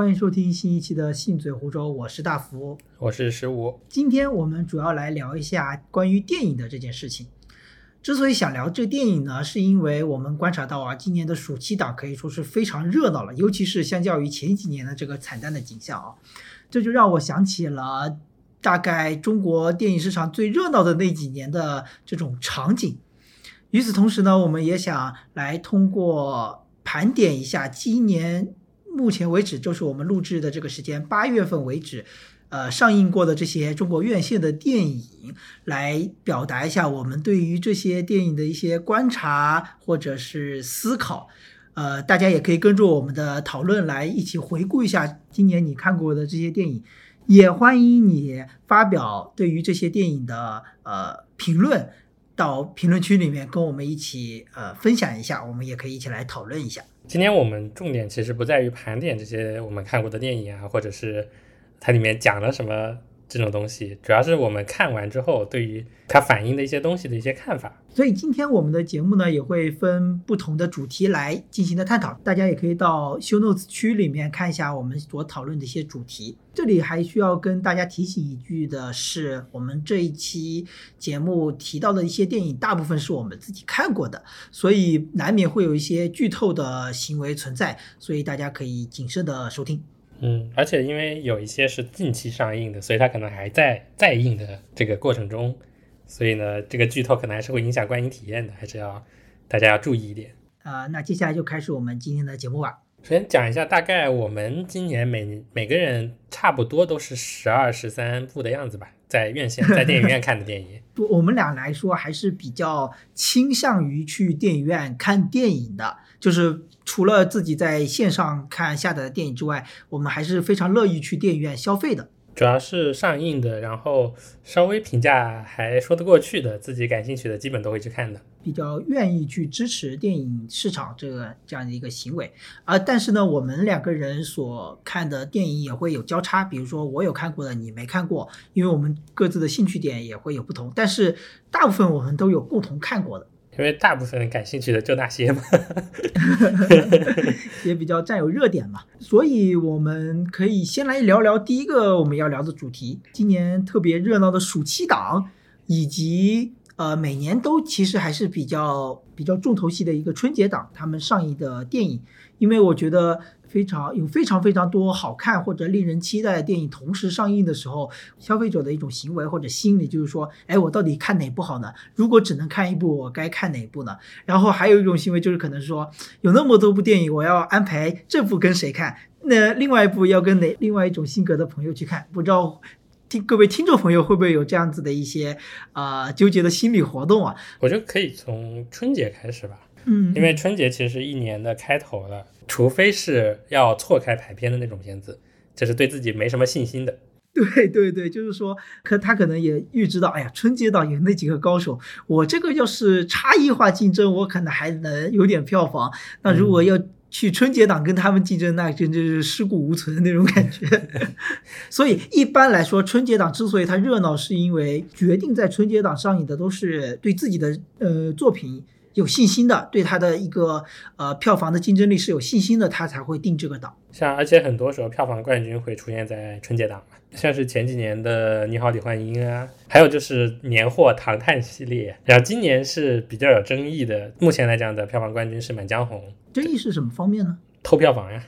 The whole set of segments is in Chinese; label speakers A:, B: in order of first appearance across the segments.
A: 欢迎收听新一期的《信嘴湖州》，我是大福，
B: 我是十五。
A: 今天我们主要来聊一下关于电影的这件事情。之所以想聊这电影呢，是因为我们观察到啊，今年的暑期档可以说是非常热闹了，尤其是相较于前几年的这个惨淡的景象啊，这就让我想起了大概中国电影市场最热闹的那几年的这种场景。与此同时呢，我们也想来通过盘点一下今年目前为止，就是我们录制的这个时间八月份为止。呃，上映过的这些中国院线的电影，来表达一下我们对于这些电影的一些观察或者是思考。呃，大家也可以跟着我们的讨论来一起回顾一下今年你看过的这些电影，也欢迎你发表对于这些电影的呃评论，到评论区里面跟我们一起呃分享一下，我们也可以一起来讨论一下。
B: 今天我们重点其实不在于盘点这些我们看过的电影啊，或者是。它里面讲了什么这种东西，主要是我们看完之后对于它反映的一些东西的一些看法。
A: 所以今天我们的节目呢，也会分不同的主题来进行的探讨。大家也可以到 show notes 区里面看一下我们所讨论的一些主题。这里还需要跟大家提醒一句的是，我们这一期节目提到的一些电影，大部分是我们自己看过的，所以难免会有一些剧透的行为存在，所以大家可以谨慎的收听。
B: 嗯，而且因为有一些是近期上映的，所以它可能还在在映的这个过程中，所以呢，这个剧透可能还是会影响观影体验的，还是要大家要注意一点。
A: 啊，那接下来就开始我们今天的节目吧。
B: 首先讲一下，大概我们今年每每个人差不多都是十二十三部的样子吧，在院线在电影院看的电影。
A: 不，我们俩来说还是比较倾向于去电影院看电影的，就是。除了自己在线上看下载的电影之外，我们还是非常乐意去电影院消费的。
B: 主要是上映的，然后稍微评价还说得过去的，自己感兴趣的，基本都会去看的。
A: 比较愿意去支持电影市场这个这样的一个行为啊。但是呢，我们两个人所看的电影也会有交叉，比如说我有看过的，你没看过，因为我们各自的兴趣点也会有不同。但是大部分我们都有共同看过的。
B: 因为大部分人感兴趣的就那些嘛，
A: 也比较占有热点嘛，所以我们可以先来聊聊第一个我们要聊的主题：今年特别热闹的暑期档，以及呃每年都其实还是比较比较重头戏的一个春节档，他们上映的电影。因为我觉得。非常有非常非常多好看或者令人期待的电影同时上映的时候，消费者的一种行为或者心理就是说，哎，我到底看哪部好呢？如果只能看一部，我该看哪部呢？然后还有一种行为就是可能说，有那么多部电影，我要安排这部跟谁看，那另外一部要跟哪另外一种性格的朋友去看？不知道听各位听众朋友会不会有这样子的一些啊纠结的心理活动啊？
B: 我觉得可以从春节开始吧，
A: 嗯，
B: 因为春节其实是一年的开头了。除非是要错开排片的那种片子，就是对自己没什么信心的。
A: 对对对，就是说，可他可能也预知到，哎呀，春节档有那几个高手，我这个要是差异化竞争，我可能还能有点票房。那如果要去春节档跟他们竞争，那真就是尸骨无存的那种感觉。所以一般来说，春节档之所以它热闹，是因为决定在春节档上映的都是对自己的呃作品。有信心的，对他的一个呃票房的竞争力是有信心的，他才会定这个档。
B: 像而且很多时候票房冠军会出现在春节档，像是前几年的《你好，李焕英》啊，还有就是年货《唐探》系列。然后今年是比较有争议的，目前来讲的票房冠军是《满江红》。
A: 争议是什么方面呢？
B: 偷票房呀！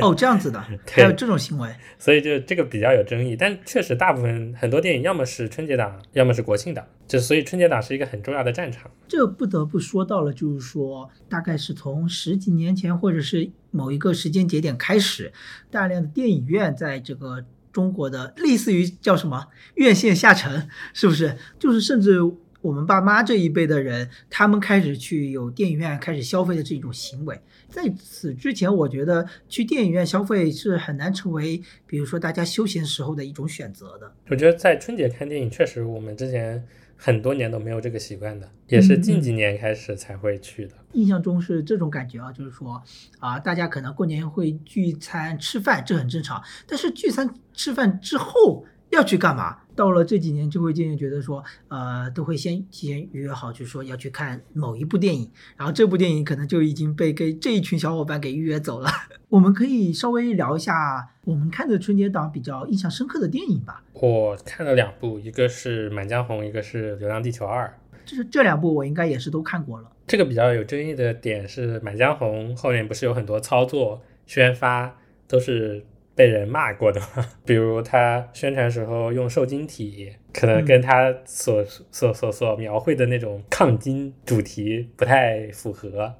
A: 哦，这样子的，还有这种行为，
B: 所以就这个比较有争议。但确实，大部分很多电影要么是春节档，要么是国庆档，就所以春节档是一个很重要的战场。
A: 这不得不说到了，就是说，大概是从十几年前，或者是某一个时间节点开始，大量的电影院在这个中国的类似于叫什么院线下沉，是不是？就是甚至。我们爸妈这一辈的人，他们开始去有电影院开始消费的这种行为，在此之前，我觉得去电影院消费是很难成为，比如说大家休闲时候的一种选择的。
B: 我觉得在春节看电影，确实我们之前很多年都没有这个习惯的，也是近几年开始才会去的。
A: 印象中是这种感觉啊，就是说啊，大家可能过年会聚餐吃饭，这很正常。但是聚餐吃饭之后要去干嘛？到了这几年就会渐渐觉得说，呃，都会先提前预约好，就是说要去看某一部电影，然后这部电影可能就已经被给这一群小伙伴给预约走了。我们可以稍微聊一下我们看的春节档比较印象深刻的电影吧。
B: 我看了两部，一个是《满江红》，一个是《流浪地球二》。
A: 就是这两部我应该也是都看过了。
B: 这个比较有争议的点是，《满江红》后面不是有很多操作宣发都是。被人骂过的，比如他宣传时候用受精体，可能跟他所所所所描绘的那种抗金主题不太符合。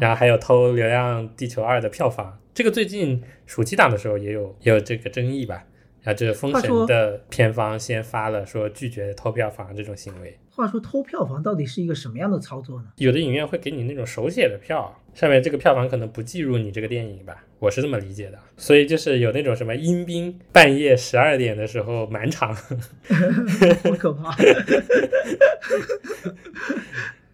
B: 然后还有偷《流浪地球二》的票房，这个最近暑期档的时候也有也有这个争议吧？然后这个封神的片方先发了说拒绝偷票房这种行为。
A: 话说偷票房到底是一个什么样的操作呢？
B: 有的影院会给你那种手写的票，上面这个票房可能不计入你这个电影吧，我是这么理解的。所以就是有那种什么阴兵半夜十二点的时候满场
A: 好可怕。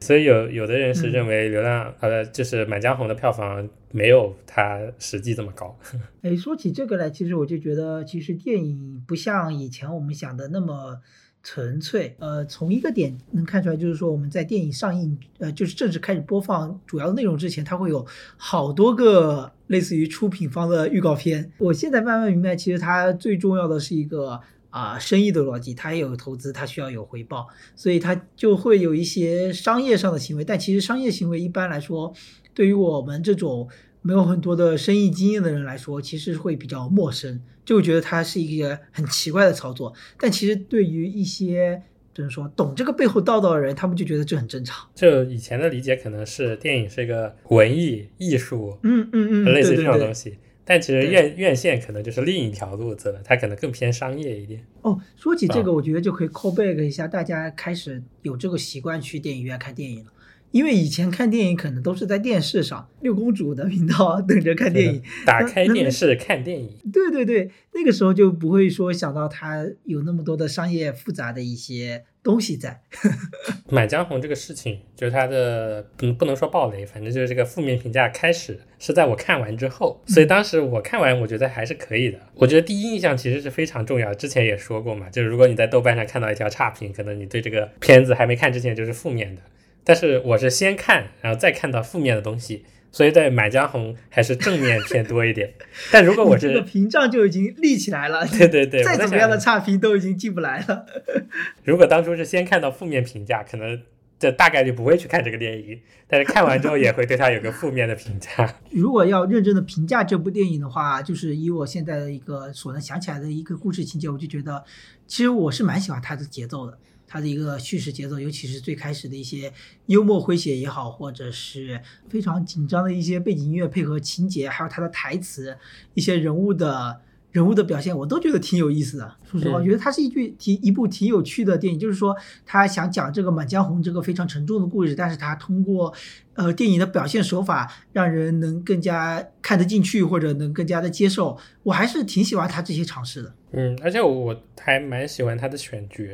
B: 所以有有的人是认为《流浪》呃就是《满江红》的票房没有它实际这么高。
A: 哎，说起这个来，其实我就觉得，其实电影不像以前我们想的那么。纯粹，呃，从一个点能看出来，就是说我们在电影上映，呃，就是正式开始播放主要内容之前，它会有好多个类似于出品方的预告片。我现在慢慢明白，其实它最重要的是一个啊生意的逻辑，它也有投资，它需要有回报，所以它就会有一些商业上的行为。但其实商业行为一般来说，对于我们这种。没有很多的生意经验的人来说，其实会比较陌生，就觉得它是一个很奇怪的操作。但其实对于一些就是说懂这个背后道道的人，他们就觉得这很正常。
B: 就以前的理解可能是电影是一个文艺艺术，
A: 嗯嗯
B: 嗯，类似这种东西。但其实院院线可能就是另一条路子了，它可能更偏商业一点。
A: 哦，说起这个，我觉得就可以 call back 一下，大家开始有这个习惯去电影院看电影了。因为以前看电影可能都是在电视上六公主的频道等着看电影，
B: 打开电视看电影。
A: 对对对，那个时候就不会说想到它有那么多的商业复杂的一些东西在。
B: 满江红这个事情，就是它的不不能说暴雷，反正就是这个负面评价开始是在我看完之后，所以当时我看完我觉得还是可以的。我觉得第一印象其实是非常重要，之前也说过嘛，就是如果你在豆瓣上看到一条差评，可能你对这个片子还没看之前就是负面的。但是我是先看，然后再看到负面的东西，所以在《满江红》还是正面偏多一点。但如果我是
A: 这个屏障就已经立起来了，
B: 对对对，
A: 再怎么样的差评都已经进不来了。
B: 如果当初是先看到负面评价，可能这大概率不会去看这个电影。但是看完之后也会对他有个负面的评价。
A: 如果要认真的评价这部电影的话，就是以我现在的一个所能想起来的一个故事情节，我就觉得其实我是蛮喜欢它的节奏的。它的一个叙事节奏，尤其是最开始的一些幽默诙谐也好，或者是非常紧张的一些背景音乐配合情节，还有它的台词，一些人物的人物的表现，我都觉得挺有意思的。说实话，我觉得它是一句挺一部挺有趣的电影。就是说，他想讲这个《满江红》这个非常沉重的故事，但是他通过呃电影的表现手法，让人能更加看得进去，或者能更加的接受。我还是挺喜欢他这些尝试的。
B: 嗯，而且我还蛮喜欢他的选角。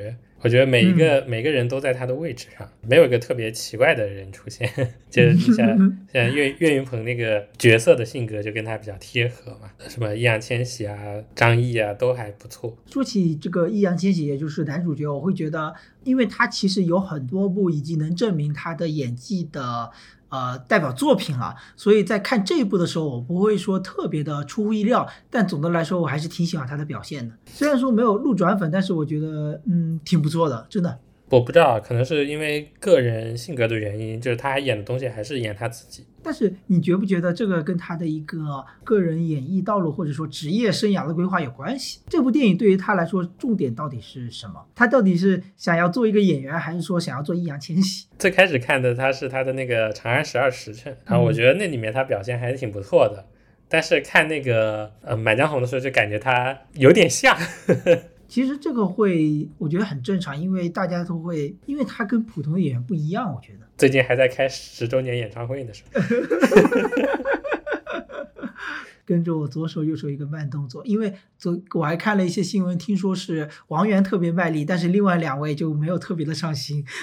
B: 我觉得每一个每个人都在他的位置上，没有一个特别奇怪的人出现。就是像像岳岳云鹏那个角色的性格就跟他比较贴合嘛，什么易烊千玺啊、张译啊都还不错。
A: 说起这个易烊千玺，也就是男主角，我会觉得，因为他其实有很多部已经能证明他的演技的。呃，代表作品了，所以在看这一部的时候，我不会说特别的出乎意料，但总的来说，我还是挺喜欢他的表现的。虽然说没有路转粉，但是我觉得，嗯，挺不错的，真的。
B: 我不知道，可能是因为个人性格的原因，就是他演的东西还是演他自己。
A: 但是你觉不觉得这个跟他的一个个人演艺道路或者说职业生涯的规划有关系？这部电影对于他来说重点到底是什么？他到底是想要做一个演员，还是说想要做易烊千玺？
B: 最开始看的他是他的那个《长安十二时辰》，然后我觉得那里面他表现还是挺不错的。但是看那个呃《满江红》的时候，就感觉他有点像。
A: 其实这个会，我觉得很正常，因为大家都会，因为他跟普通的演员不一样。我觉得
B: 最近还在开十周年演唱会的时候，
A: 跟着我左手右手一个慢动作，因为昨我还看了一些新闻，听说是王源特别卖力，但是另外两位就没有特别的上心。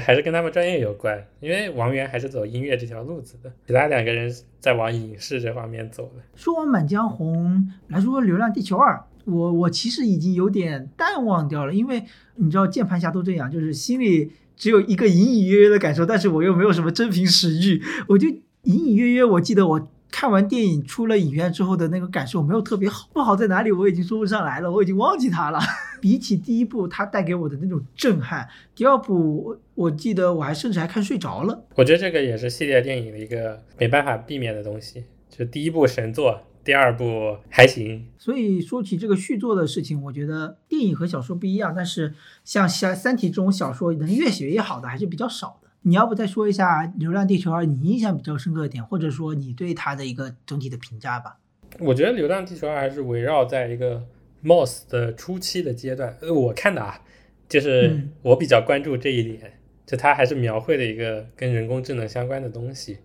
B: 还是跟他们专业有关，因为王源还是走音乐这条路子的，其他两个人在往影视这方面走的。
A: 说完《满江红》，来说《流浪地球二》。我我其实已经有点淡忘掉了，因为你知道键盘侠都这样，就是心里只有一个隐隐约约的感受，但是我又没有什么真凭实据，我就隐隐约约，我记得我看完电影出了影院之后的那个感受没有特别好，不好在哪里我已经说不上来了，我已经忘记它了。比起第一部它带给我的那种震撼，第二部我我记得我还甚至还看睡着了。
B: 我觉得这个也是系列电影的一个没办法避免的东西，就第一部神作。第二部还行，
A: 所以说起这个续作的事情，我觉得电影和小说不一样，但是像像《三体》这种小说能越写越好的还是比较少的。你要不再说一下《流浪地球二》，你印象比较深刻的点，或者说你对它的一个整体的评价吧？
B: 我觉得《流浪地球二》还是围绕在一个 MOS 的初期的阶段。呃，我看的啊，就是我比较关注这一点，就它还是描绘的一个跟人工智能相关的东西。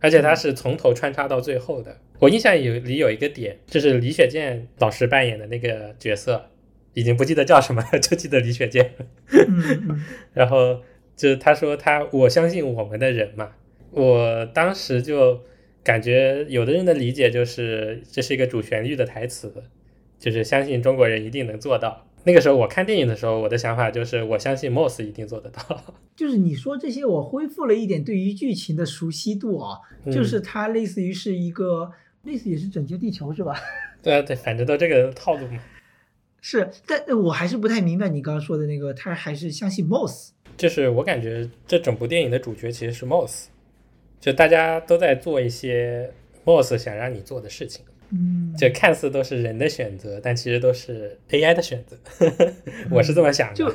B: 而且它是从头穿插到最后的。我印象有里有一个点，就是李雪健老师扮演的那个角色，已经不记得叫什么，就记得李雪健。然后就是他说他我相信我们的人嘛，我当时就感觉有的人的理解就是这是一个主旋律的台词，就是相信中国人一定能做到。那个时候我看电影的时候，我的想法就是我相信 Moss 一定做得到。
A: 就是你说这些，我恢复了一点对于剧情的熟悉度啊。就是它类似于是一个，类似也是拯救地球是吧？
B: 对啊，对，反正都这个套路嘛。
A: 是，但我还是不太明白你刚刚说的那个，他还是相信 Moss。
B: 就是我感觉这整部电影的主角其实是 Moss，就大家都在做一些 Moss 想让你做的事情。
A: 嗯，
B: 这看似都是人的选择，但其实都是 AI 的选择。我是这么想的，
A: 就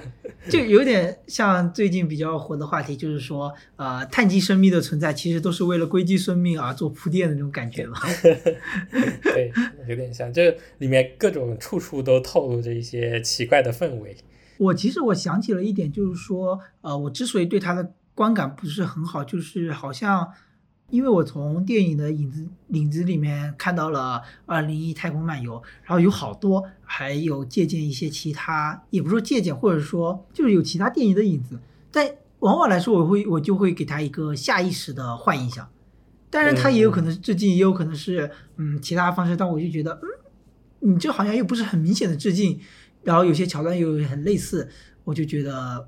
A: 就有点像最近比较火的话题，就是说，呃，碳基生命的存在其实都是为了硅基生命而做铺垫的那种感觉嘛。
B: 对，有点像，就里面各种处处都透露着一些奇怪的氛围。
A: 我其实我想起了一点，就是说，呃，我之所以对它的观感不是很好，就是好像。因为我从电影的影子影子里面看到了《二零一太空漫游》，然后有好多还有借鉴一些其他，也不说借鉴，或者说就是有其他电影的影子。但往往来说，我会我就会给他一个下意识的坏印象。当然，他也有可能是致敬，也有可能是嗯其他方式。但我就觉得，嗯，你这好像又不是很明显的致敬，然后有些桥段又很类似，我就觉得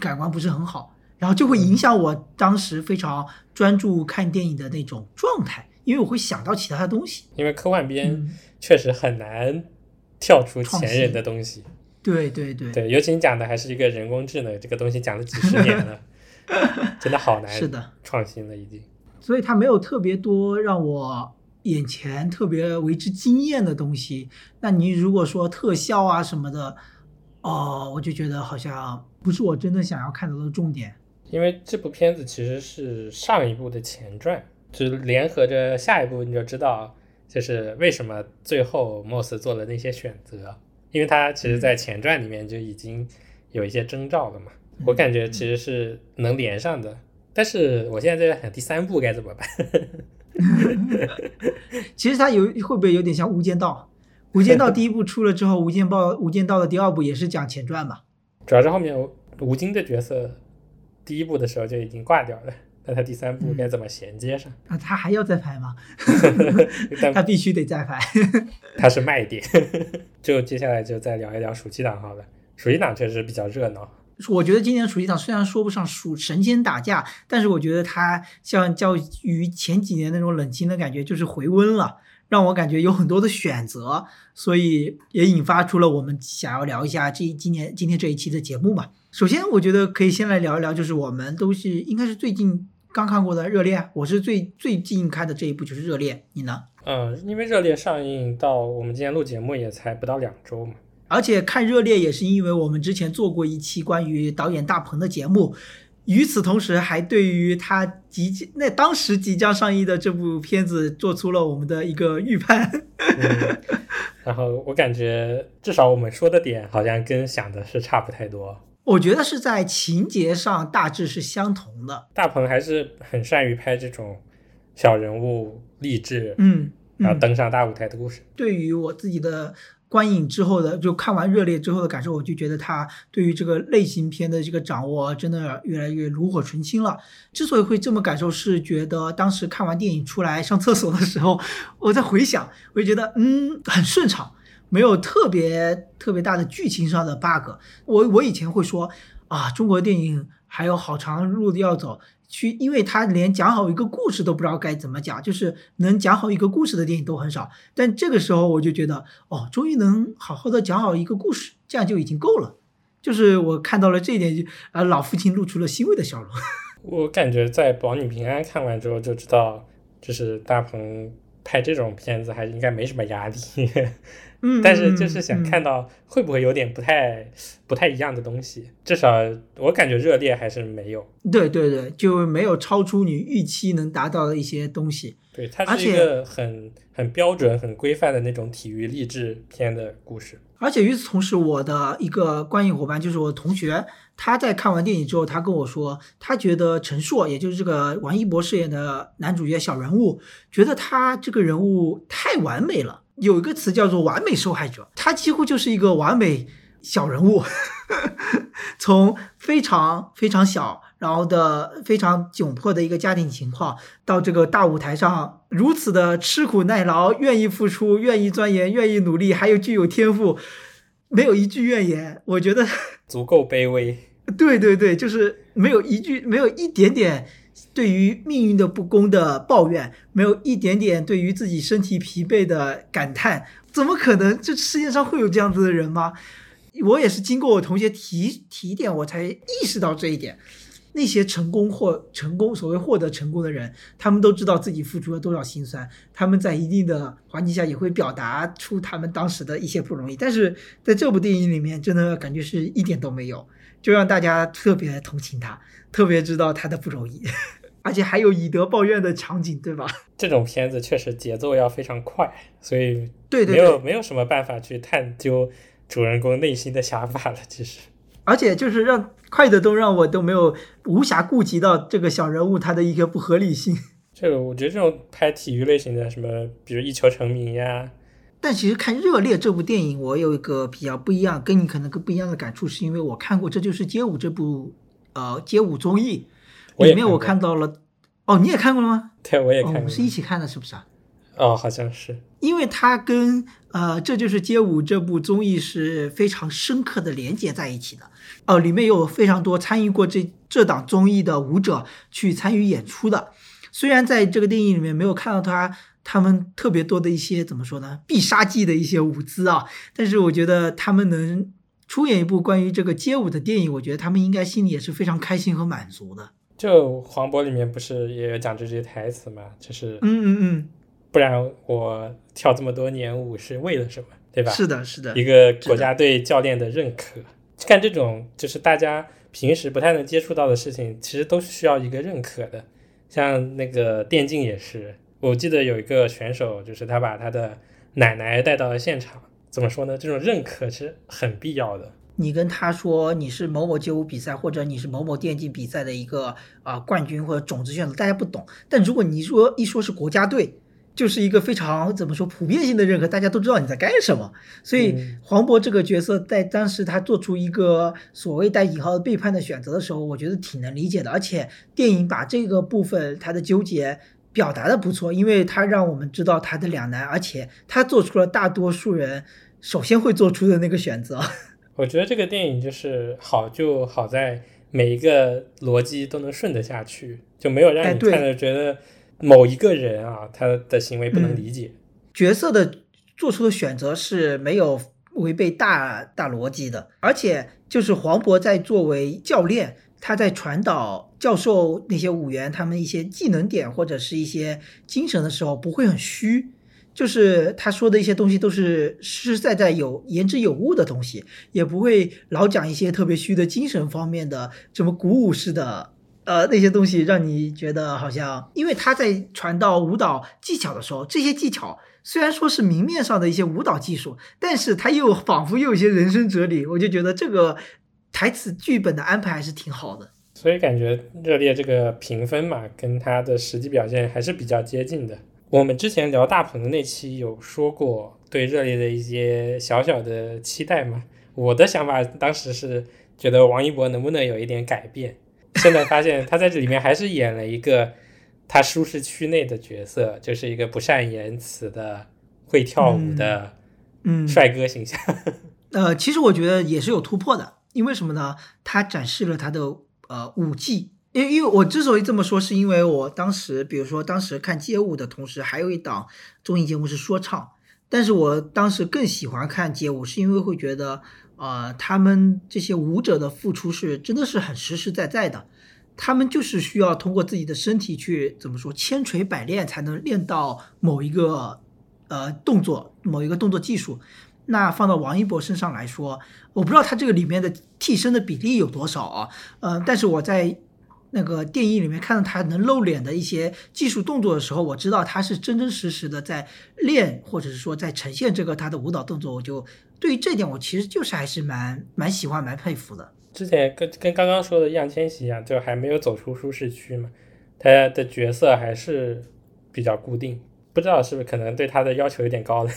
A: 感官不是很好。然后就会影响我当时非常专注看电影的那种状态，因为我会想到其他的东西。
B: 因为科幻片确实很难跳出前人的东西。
A: 对对对
B: 对，尤其你讲的还是一个人工智能这个东西，讲了几十年了，真的好难。
A: 是的，
B: 创新了已经。
A: 所以它没有特别多让我眼前特别为之惊艳的东西。那你如果说特效啊什么的，哦，我就觉得好像不是我真的想要看到的重点。
B: 因为这部片子其实是上一部的前传，就是联合着下一部，你就知道就是为什么最后莫斯做了那些选择，因为他其实在前传里面就已经有一些征兆了嘛。我感觉其实是能连上的，但是我现在在想第三部该怎么办。
A: 其实他有会不会有点像《无间道》？《无间道》第一部出了之后，《无间道》《无间道》的第二部也是讲前传嘛？
B: 主要是后面吴京的角色。第一部的时候就已经挂掉了，那他第三部该怎么衔接上？
A: 啊，他还要再拍吗？他必须得再拍，
B: 他是卖点。就接下来就再聊一聊暑期档好了，暑期档确实比较热闹。
A: 我觉得今年暑期档虽然说不上暑神仙打架，但是我觉得它像较于前几年那种冷清的感觉，就是回温了。让我感觉有很多的选择，所以也引发出了我们想要聊一下这今年今天这一期的节目嘛。首先，我觉得可以先来聊一聊，就是我们都是应该是最近刚看过的《热恋》，我是最最近看的这一部就是《热恋》，你呢？
B: 嗯，因为《热恋》上映到我们今天录节目也才不到两周嘛。
A: 而且看《热烈》也是因为我们之前做过一期关于导演大鹏的节目。与此同时，还对于他即将那当时即将上映的这部片子做出了我们的一个预判。
B: 然后我感觉，至少我们说的点好像跟想的是差不太多。
A: 我觉得是在情节上大致是相同的。
B: 大鹏还是很善于拍这种小人物励志，
A: 嗯，
B: 然后登上大舞台的故事。
A: 对于我自己的。观影之后的，就看完热烈之后的感受，我就觉得他对于这个类型片的这个掌握真的越来越炉火纯青了。之所以会这么感受，是觉得当时看完电影出来上厕所的时候，我在回想，我就觉得嗯很顺畅，没有特别特别大的剧情上的 bug。我我以前会说啊，中国电影还有好长路要走，去，因为他连讲好一个故事都不知道该怎么讲，就是能讲好一个故事的电影都很少。但这个时候我就觉得，哦，终于能好好的讲好一个故事，这样就已经够了。就是我看到了这一点，就啊，老父亲露出了欣慰的笑容。
B: 我感觉在《保你平安》看完之后就知道，就是大鹏拍这种片子还应该没什么压力。
A: 嗯，
B: 但是就是想看到会不会有点不太不太一样的东西。至少我感觉热烈还是没有。
A: 对对对，就没有超出你预期能达到的一些东西。
B: 对，它是一个很很标准、很规范的那种体育励志片的故事。
A: 而且与此同时，我的一个观影伙伴就是我同学，他在看完电影之后，他跟我说，他觉得陈硕，也就是这个王一博饰演的男主角小人物，觉得他这个人物太完美了。有一个词叫做“完美受害者”，他几乎就是一个完美小人物，从非常非常小，然后的非常窘迫的一个家庭情况，到这个大舞台上如此的吃苦耐劳，愿意付出，愿意钻研，愿意努力，还有具有天赋，没有一句怨言。我觉得
B: 足够卑微。
A: 对对对，就是没有一句，没有一点点。对于命运的不公的抱怨，没有一点点对于自己身体疲惫的感叹，怎么可能？这世界上会有这样子的人吗？我也是经过我同学提提点，我才意识到这一点。那些成功或成功，所谓获得成功的人，他们都知道自己付出了多少辛酸，他们在一定的环境下也会表达出他们当时的一些不容易。但是在这部电影里面，真的感觉是一点都没有，就让大家特别同情他。特别知道他的不容易，而且还有以德报怨的场景，对吧？
B: 这种片子确实节奏要非常快，所以
A: 对对
B: 没有没有什么办法去探究主人公内心的想法了。其实，
A: 而且就是让快的都让我都没有无暇顾及到这个小人物他的一个不合理性。
B: 这个我觉得这种拍体育类型的，什么比如一球成名呀。
A: 但其实看《热烈》这部电影，我有一个比较不一样，跟你可能更不一样的感触，是因为我看过《这就是街舞》这部。呃，街舞综艺里面我看到了，哦，你也看过了吗？
B: 对，我也看过，
A: 是一起看的，是不是啊？
B: 哦，好像是，
A: 因为它跟呃，这就是街舞这部综艺是非常深刻的连接在一起的。哦，里面有非常多参与过这这档综艺的舞者去参与演出的。虽然在这个电影里面没有看到他他们特别多的一些怎么说呢，必杀技的一些舞姿啊，但是我觉得他们能。出演一部关于这个街舞的电影，我觉得他们应该心里也是非常开心和满足的。
B: 就黄渤里面不是也有讲这些台词嘛？就是
A: 嗯嗯嗯，
B: 不然我跳这么多年舞是为了什么，对吧？
A: 是的，是的，
B: 一个国家队教练的认可。干这种就是大家平时不太能接触到的事情，其实都是需要一个认可的。像那个电竞也是，我记得有一个选手，就是他把他的奶奶带到了现场。怎么说呢？这种认可是很必要的。
A: 你跟他说你是某某街舞比赛，或者你是某某电竞比赛的一个啊冠军或者种子选手，大家不懂。但如果你说一说是国家队，就是一个非常怎么说普遍性的认可，大家都知道你在干什么。所以黄渤这个角色在当时他做出一个所谓带引号的背叛的选择的时候，我觉得挺能理解的。而且电影把这个部分他的纠结。表达的不错，因为他让我们知道他的两难，而且他做出了大多数人首先会做出的那个选择。
B: 我觉得这个电影就是好，就好在每一个逻辑都能顺得下去，就没有让你看着觉得某一个人啊他的行为不能理解。
A: 角色的做出的选择是没有违背大大逻辑的，而且就是黄渤在作为教练。他在传导教授那些舞员他们一些技能点或者是一些精神的时候，不会很虚，就是他说的一些东西都是实实在在有言之有物的东西，也不会老讲一些特别虚的精神方面的什么鼓舞式的呃那些东西，让你觉得好像，因为他在传到舞蹈技巧的时候，这些技巧虽然说是明面上的一些舞蹈技术，但是他又仿佛又有些人生哲理，我就觉得这个。台词剧本的安排还是挺好的，
B: 所以感觉热烈这个评分嘛，跟他的实际表现还是比较接近的。我们之前聊大鹏的那期有说过对热烈的一些小小的期待嘛，我的想法当时是觉得王一博能不能有一点改变，现在发现他在这里面还是演了一个他舒适区内的角色，就是一个不善言辞的会跳舞的
A: 嗯，
B: 帅哥形象。
A: 呃，其实我觉得也是有突破的，因为什么呢？他展示了他的呃舞技。因因为我之所以这么说，是因为我当时，比如说当时看街舞的同时，还有一档综艺节目是说唱，但是我当时更喜欢看街舞，是因为会觉得，呃，他们这些舞者的付出是真的是很实实在在的，他们就是需要通过自己的身体去怎么说千锤百炼，才能练到某一个呃动作，某一个动作技术。那放到王一博身上来说，我不知道他这个里面的替身的比例有多少啊？呃，但是我在那个电影里面看到他能露脸的一些技术动作的时候，我知道他是真真实实的在练，或者是说在呈现这个他的舞蹈动作。我就对于这点，我其实就是还是蛮蛮喜欢、蛮佩服的。
B: 之前跟跟刚刚说的易烊千玺一样，就还没有走出舒适区嘛，他的角色还是比较固定。不知道是不是可能对他的要求有点高了。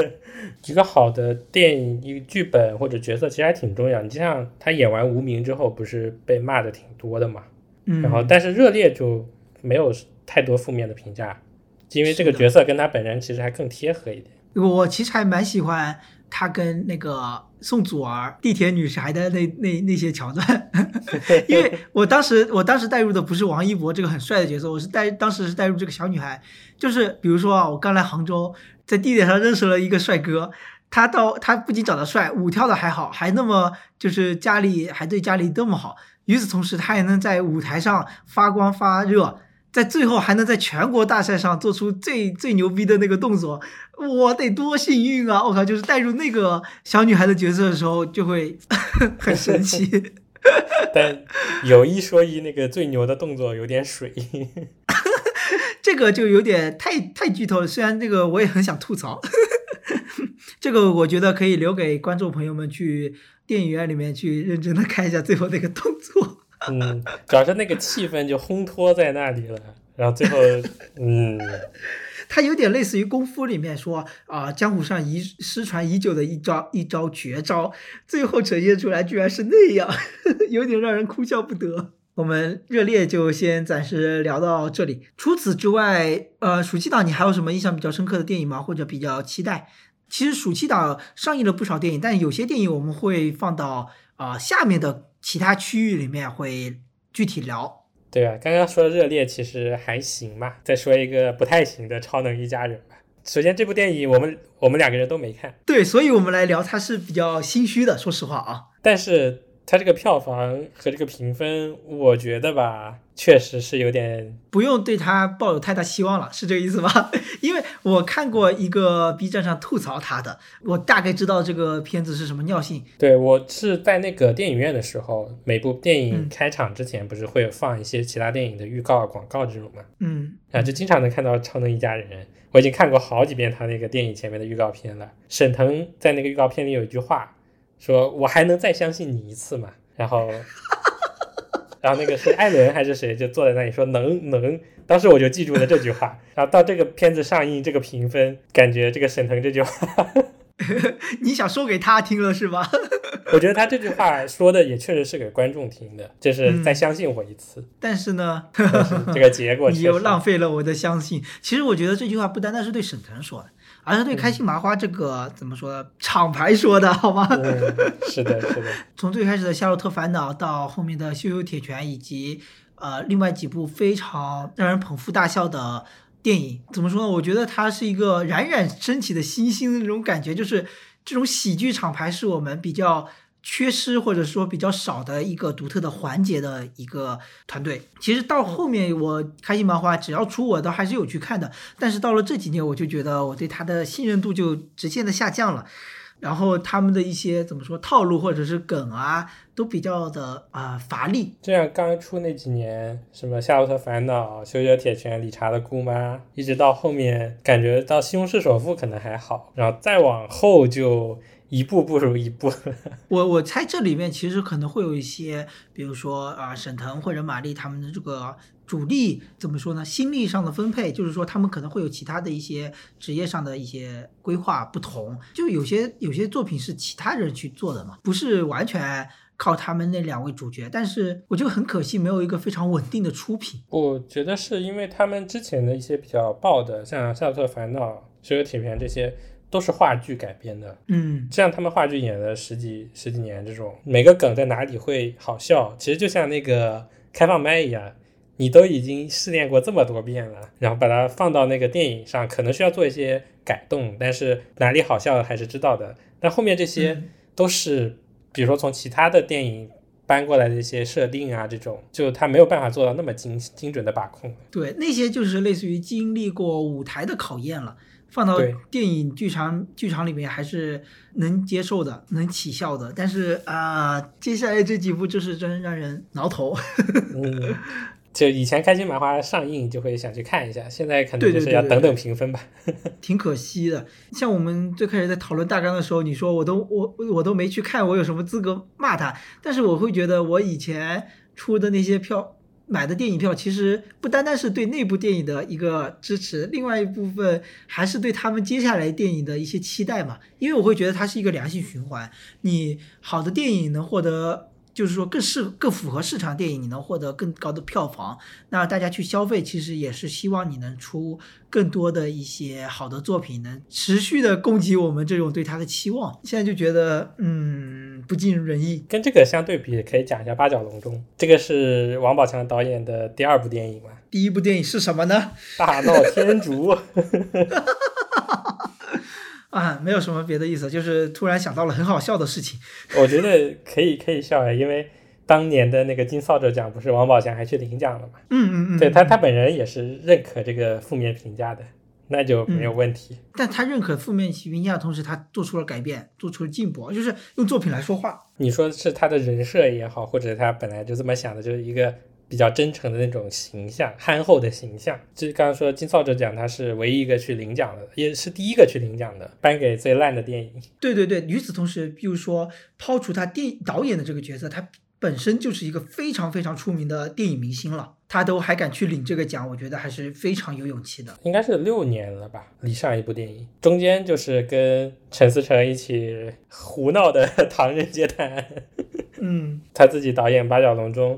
B: 一个好的电影、一个剧本或者角色其实还挺重要。你就像他演完《无名》之后，不是被骂的挺多的嘛？
A: 嗯，
B: 然后但是热烈就没有太多负面的评价，因为这个角色跟他本人其实还更贴合一点。
A: 我其实还蛮喜欢他跟那个宋祖儿地铁女孩的那那那些桥段，因为我当时我当时带入的不是王一博这个很帅的角色，我是带当时是带入这个小女孩，就是比如说啊，我刚来杭州，在地铁上认识了一个帅哥，他到他不仅长得帅，舞跳的还好，还那么就是家里还对家里那么好，与此同时他也能在舞台上发光发热。在最后还能在全国大赛上做出最最牛逼的那个动作，我得多幸运啊！我靠，就是带入那个小女孩的角色的时候，就会 很神奇。
B: 但有一说一，那个最牛的动作有点水，
A: 这个就有点太太剧透了。虽然这个我也很想吐槽，这个我觉得可以留给观众朋友们去电影院里面去认真的看一下最后那个动作。
B: 嗯，主要是那个气氛就烘托在那里了，然后最后，嗯，
A: 它有点类似于功夫里面说啊，江湖上遗失传已久的一招一招绝招，最后呈现出来居然是那样，有点让人哭笑不得。我们热烈就先暂时聊到这里。除此之外，呃，暑期档你还有什么印象比较深刻的电影吗？或者比较期待？其实暑期档上映了不少电影，但有些电影我们会放到啊下面的。其他区域里面会具体聊。
B: 对啊，刚刚说热烈其实还行嘛。再说一个不太行的《超能一家人》吧。首先，这部电影我们我们两个人都没看。
A: 对，所以我们来聊，它是比较心虚的，说实话啊。
B: 但是。它这个票房和这个评分，我觉得吧，确实是有点
A: 不用对它抱有太大希望了，是这个意思吗？因为我看过一个 B 站上吐槽它的，我大概知道这个片子是什么尿性。
B: 对我是在那个电影院的时候，每部电影开场之前不是会放一些其他电影的预告、广告这种嘛？
A: 嗯，
B: 啊，就经常能看到《超能一家人》，我已经看过好几遍他那个电影前面的预告片了。沈腾在那个预告片里有一句话。说我还能再相信你一次吗？然后，然后那个是艾伦还是谁就坐在那里说能能，当时我就记住了这句话。然后到这个片子上映，这个评分，感觉这个沈腾这句话，
A: 你想说给他听了是吧？
B: 我觉得他这句话说的也确实是给观众听的，就是再相信我一次。
A: 但是呢，
B: 这个结果
A: 你又浪费了我的相信。其实我觉得这句话不单单是对沈腾说的。而是对开心麻花这个怎么说厂牌说的好吗？
B: 是的，是的。
A: 从最开始的《夏洛特烦恼》到后面的《羞羞铁拳》，以及呃另外几部非常让人捧腹大笑的电影，怎么说呢？我觉得它是一个冉冉升起的新星的那种感觉，就是这种喜剧厂牌是我们比较。缺失或者说比较少的一个独特的环节的一个团队，其实到后面我开心麻花只要出我都还是有去看的，但是到了这几年我就觉得我对他的信任度就直线的下降了，然后他们的一些怎么说套路或者是梗啊都比较的啊乏力。
B: 这样刚出那几年，什么夏洛特烦恼、羞羞铁拳、理查的姑妈，一直到后面感觉到西红柿首富可能还好，然后再往后就。一步不如一步。
A: 我我猜这里面其实可能会有一些，比如说啊，沈腾或者马丽他们的这个主力怎么说呢？心力上的分配，就是说他们可能会有其他的一些职业上的一些规划不同。就有些有些作品是其他人去做的嘛，不是完全靠他们那两位主角。但是我就很可惜，没有一个非常稳定的出品。
B: 我觉得是因为他们之前的一些比较爆的，像《夏洛特烦恼》《羞羞铁拳》这些。都是话剧改编的，
A: 嗯，
B: 这样他们话剧演了十几十几年，这种每个梗在哪里会好笑，其实就像那个开放麦一样，你都已经试练过这么多遍了，然后把它放到那个电影上，可能需要做一些改动，但是哪里好笑还是知道的。但后面这些
A: 嗯
B: 都是，比如说从其他的电影搬过来的一些设定啊，这种就他没有办法做到那么精精准的把控。
A: 对，那些就是类似于经历过舞台的考验了，放到电影剧场剧场里面还是能接受的，能起效的。但是啊、接下来这几部就是真让人挠头。
B: 嗯，就以前开心麻花上映就会想去看一下，现在可能就是要等等评分吧。
A: 挺可惜的。像我们最开始在讨论大纲的时候，你说我都我我都没去看，我有什么资格骂他？但是我会觉得我以前出的那些票。买的电影票其实不单单是对那部电影的一个支持，另外一部分还是对他们接下来电影的一些期待嘛。因为我会觉得它是一个良性循环，你好的电影能获得，就是说更适更符合市场电影，你能获得更高的票房，那大家去消费，其实也是希望你能出更多的一些好的作品，能持续的供给我们这种对它的期望。现在就觉得，嗯，不尽如人意。
B: 跟这个相对比，可以讲一下《八角笼中》，这个是王宝强导演的第二部电影嘛，
A: 第一部电影是什么呢？
B: 《大闹天竺》。
A: 啊，没有什么别的意思，就是突然想到了很好笑的事情。
B: 我觉得可以可以笑哎，因为当年的那个金扫帚奖不是王宝强还去领奖了嘛？
A: 嗯嗯嗯，
B: 对他他本人也是认可这个负面评价的，那就没有问题。
A: 但他认可负面评价的同时，他做出了改变，做出了进步，就是用作品来说话。
B: 你说是他的人设也好，或者他本来就这么想的，就是一个比较真诚的那种形象，憨厚的形象。就是刚刚说金扫帚奖，他是唯一一个去领奖的，也是第一个去领奖的，颁给最烂的电影。
A: 对对对，与此同时，比如说抛除他电导演的这个角色，他本身就是一个非常非常出名的电影明星了，他都还敢去领这个奖，我觉得还是非常有勇气的。
B: 应该是六年了吧，离上一部电影，中间就是跟陈思诚一起胡闹的 《唐人街探案》，
A: 嗯，
B: 他自己导演《八角笼中》，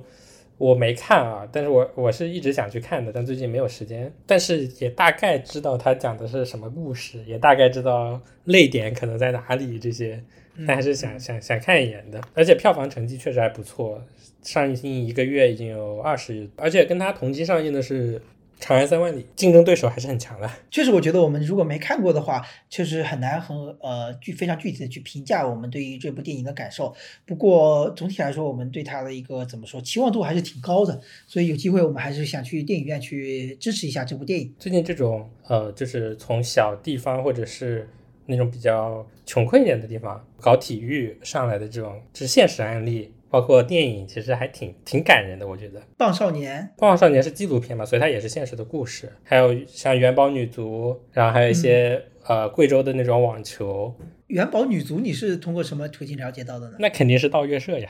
B: 我没看啊，但是我我是一直想去看的，但最近没有时间。但是也大概知道他讲的是什么故事，也大概知道泪点可能在哪里这些，但还是想想想看一眼的。而且票房成绩确实还不错，上映一个月已经有二十日，而且跟他同期上映的是《长安三万里》，竞争对手还是很强的。
A: 确实，我觉得我们如果没看过的话，确实很难很呃具非常具体的去评价我们对于这部电影的感受。不过总体来说，我们对它的一个怎么说期望度还是挺高的，所以有机会我们还是想去电影院去支持一下这部电影。
B: 最近这种呃，就是从小地方或者是那种比较穷困一点的地方搞体育上来的这种，就是现实案例，包括电影，其实还挺挺感人的，我觉得。
A: 棒少年，《
B: 棒少年》是纪录片嘛，所以它也是现实的故事。还有像元宝女足，然后还有一些、呃贵州的那种网球，
A: 元宝女足，你是通过什么途径了解到的呢？
B: 那肯定是盗月社呀，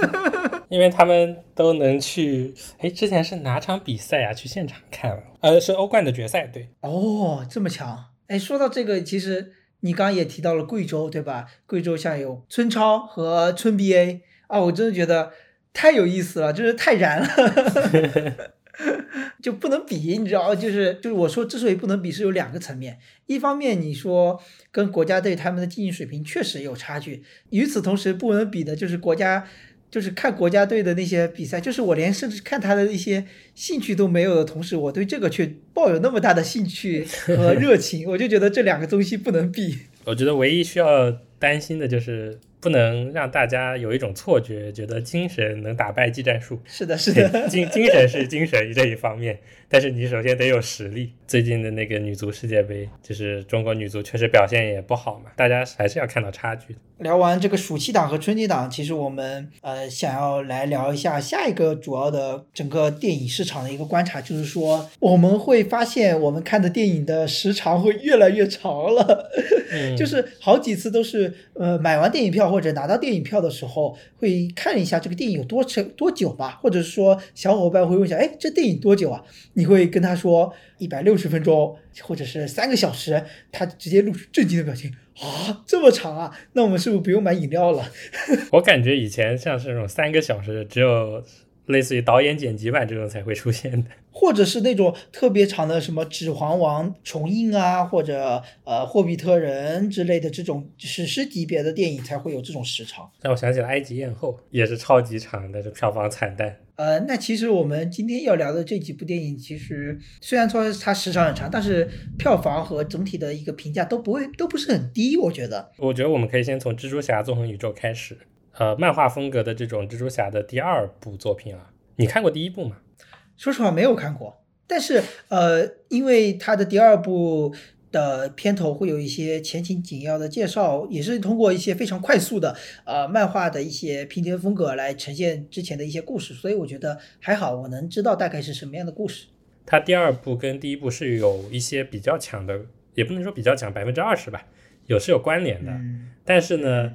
B: 因为他们都能去。哎，之前是哪场比赛啊？去现场看了，呃，是欧冠的决赛，对。
A: 哦，这么强！哎，说到这个，其实你刚刚也提到了贵州，对吧？贵州像有村超和村 BA 啊，我真的觉得太有意思了，就是太燃了，就不能比，你知道，就是就是我说之所以不能比，是有两个层面。一方面，你说跟国家队他们的竞技水平确实有差距，与此同时不能比的就是国家。就是看国家队的那些比赛，就是我连甚至看他的一些兴趣都没有的同时，我对这个却抱有那么大的兴趣和 热情，我就觉得这两个东西不能比。
B: 我觉得唯一需要担心的就是不能让大家有一种错觉，觉得精神能打败技战术。
A: 是的，是的，
B: 精精神是精神这一方面，但是你首先得有实力。最近的那个女足世界杯，就是中国女足确实表现也不好嘛，大家还是要看到差距的。
A: 聊完这个暑期档和春节档，其实我们呃想要来聊一下下一个主要的整个电影市场的一个观察，就是说我们会发现我们看的电影的时长会越来越长了，
B: 嗯
A: 就是好几次都是呃买完电影票或者拿到电影票的时候会看一下这个电影有多长多久吧，或者是说小伙伴会问一下，哎，这电影多久啊？你会跟他说一百六十分钟，或者是三个小时，他直接露出震惊的表情。啊，这么长啊？那我们是不是不用买饮料了？
B: 我感觉以前像是那种三个小时，只有类似于导演剪辑版这种才会出现的。
A: 或者是那种特别长的什么《指环王》重映啊，或者呃《霍比特人》之类的这种史诗级别的电影才会有这种时长。
B: 让我想起了《埃及艳后》，也是超级长的，这票房惨淡。
A: 呃，那其实我们今天要聊的这几部电影，其实虽然说它时长很长，但是票房和整体的一个评价都不会都不是很低，我觉得。
B: 我觉得我们可以先从《蜘蛛侠：纵横宇宙》开始，呃，漫画风格的这种蜘蛛侠的第二部作品啊，你看过第一部吗？
A: 说实话没有看过，但是呃，因为它的第二部。的片头会有一些前情景要的介绍，也是通过一些非常快速的呃漫画的一些拼贴风格来呈现之前的一些故事，所以我觉得还好，我能知道大概是什么样的故事。
B: 它第二部跟第一部是有一些比较强的，也不能说比较强，百分之二十吧，有是有关联的。但是呢，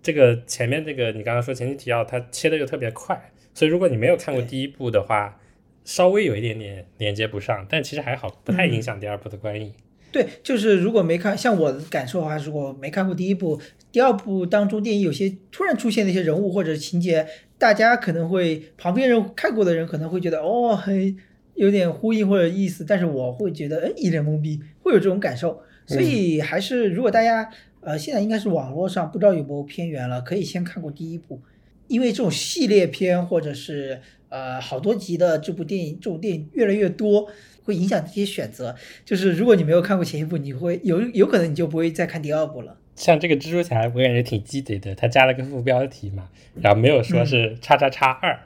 B: 这个前面这个你刚刚说前情提要，它切的又特别快，所以如果你没有看过第一部的话，稍微有一点点连接不上，但其实还好，不太影响第二部的观影。
A: 对，就是如果没看，像我的感受的话，如果没看过第一部、第二部当中电影有些突然出现的一些人物或者情节，大家可能会旁边人看过的人可能会觉得哦，很有点呼应或者意思，但是我会觉得哎一脸懵逼，会有这种感受。所以还是如果大家呃现在应该是网络上不知道有没有片源了，可以先看过第一部，因为这种系列片或者是呃好多集的这部电影，这种电影越来越多。会影响这些选择，就是如果你没有看过前一部，你会有有可能你就不会再看第二部了。
B: 像这个蜘蛛侠，我感觉挺鸡贼的，他加了个副标题嘛，然后没有说是叉叉叉二，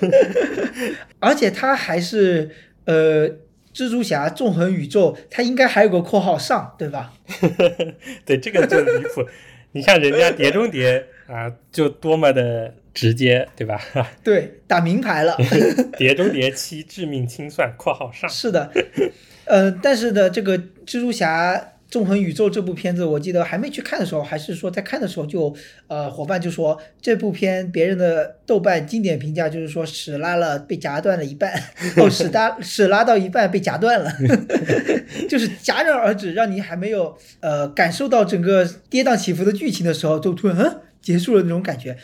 A: 而且他还是呃蜘蛛侠纵横宇宙，他应该还有个括号上，对吧？
B: 对，这个就离谱。你看人家碟中谍啊，就多么的。直接对吧？
A: 对，打明牌了。
B: 碟中谍七致命清算（括号上）
A: 是的，呃，但是呢，这个蜘蛛侠纵横宇宙这部片子，我记得还没去看的时候，还是说在看的时候就，呃，伙伴就说这部片别人的豆瓣经典评价就是说屎拉了被夹断了一半，哦，屎拉屎拉到一半被夹断了，就是戛然而止，让你还没有呃感受到整个跌宕起伏的剧情的时候，就突然嗯结束了那种感觉。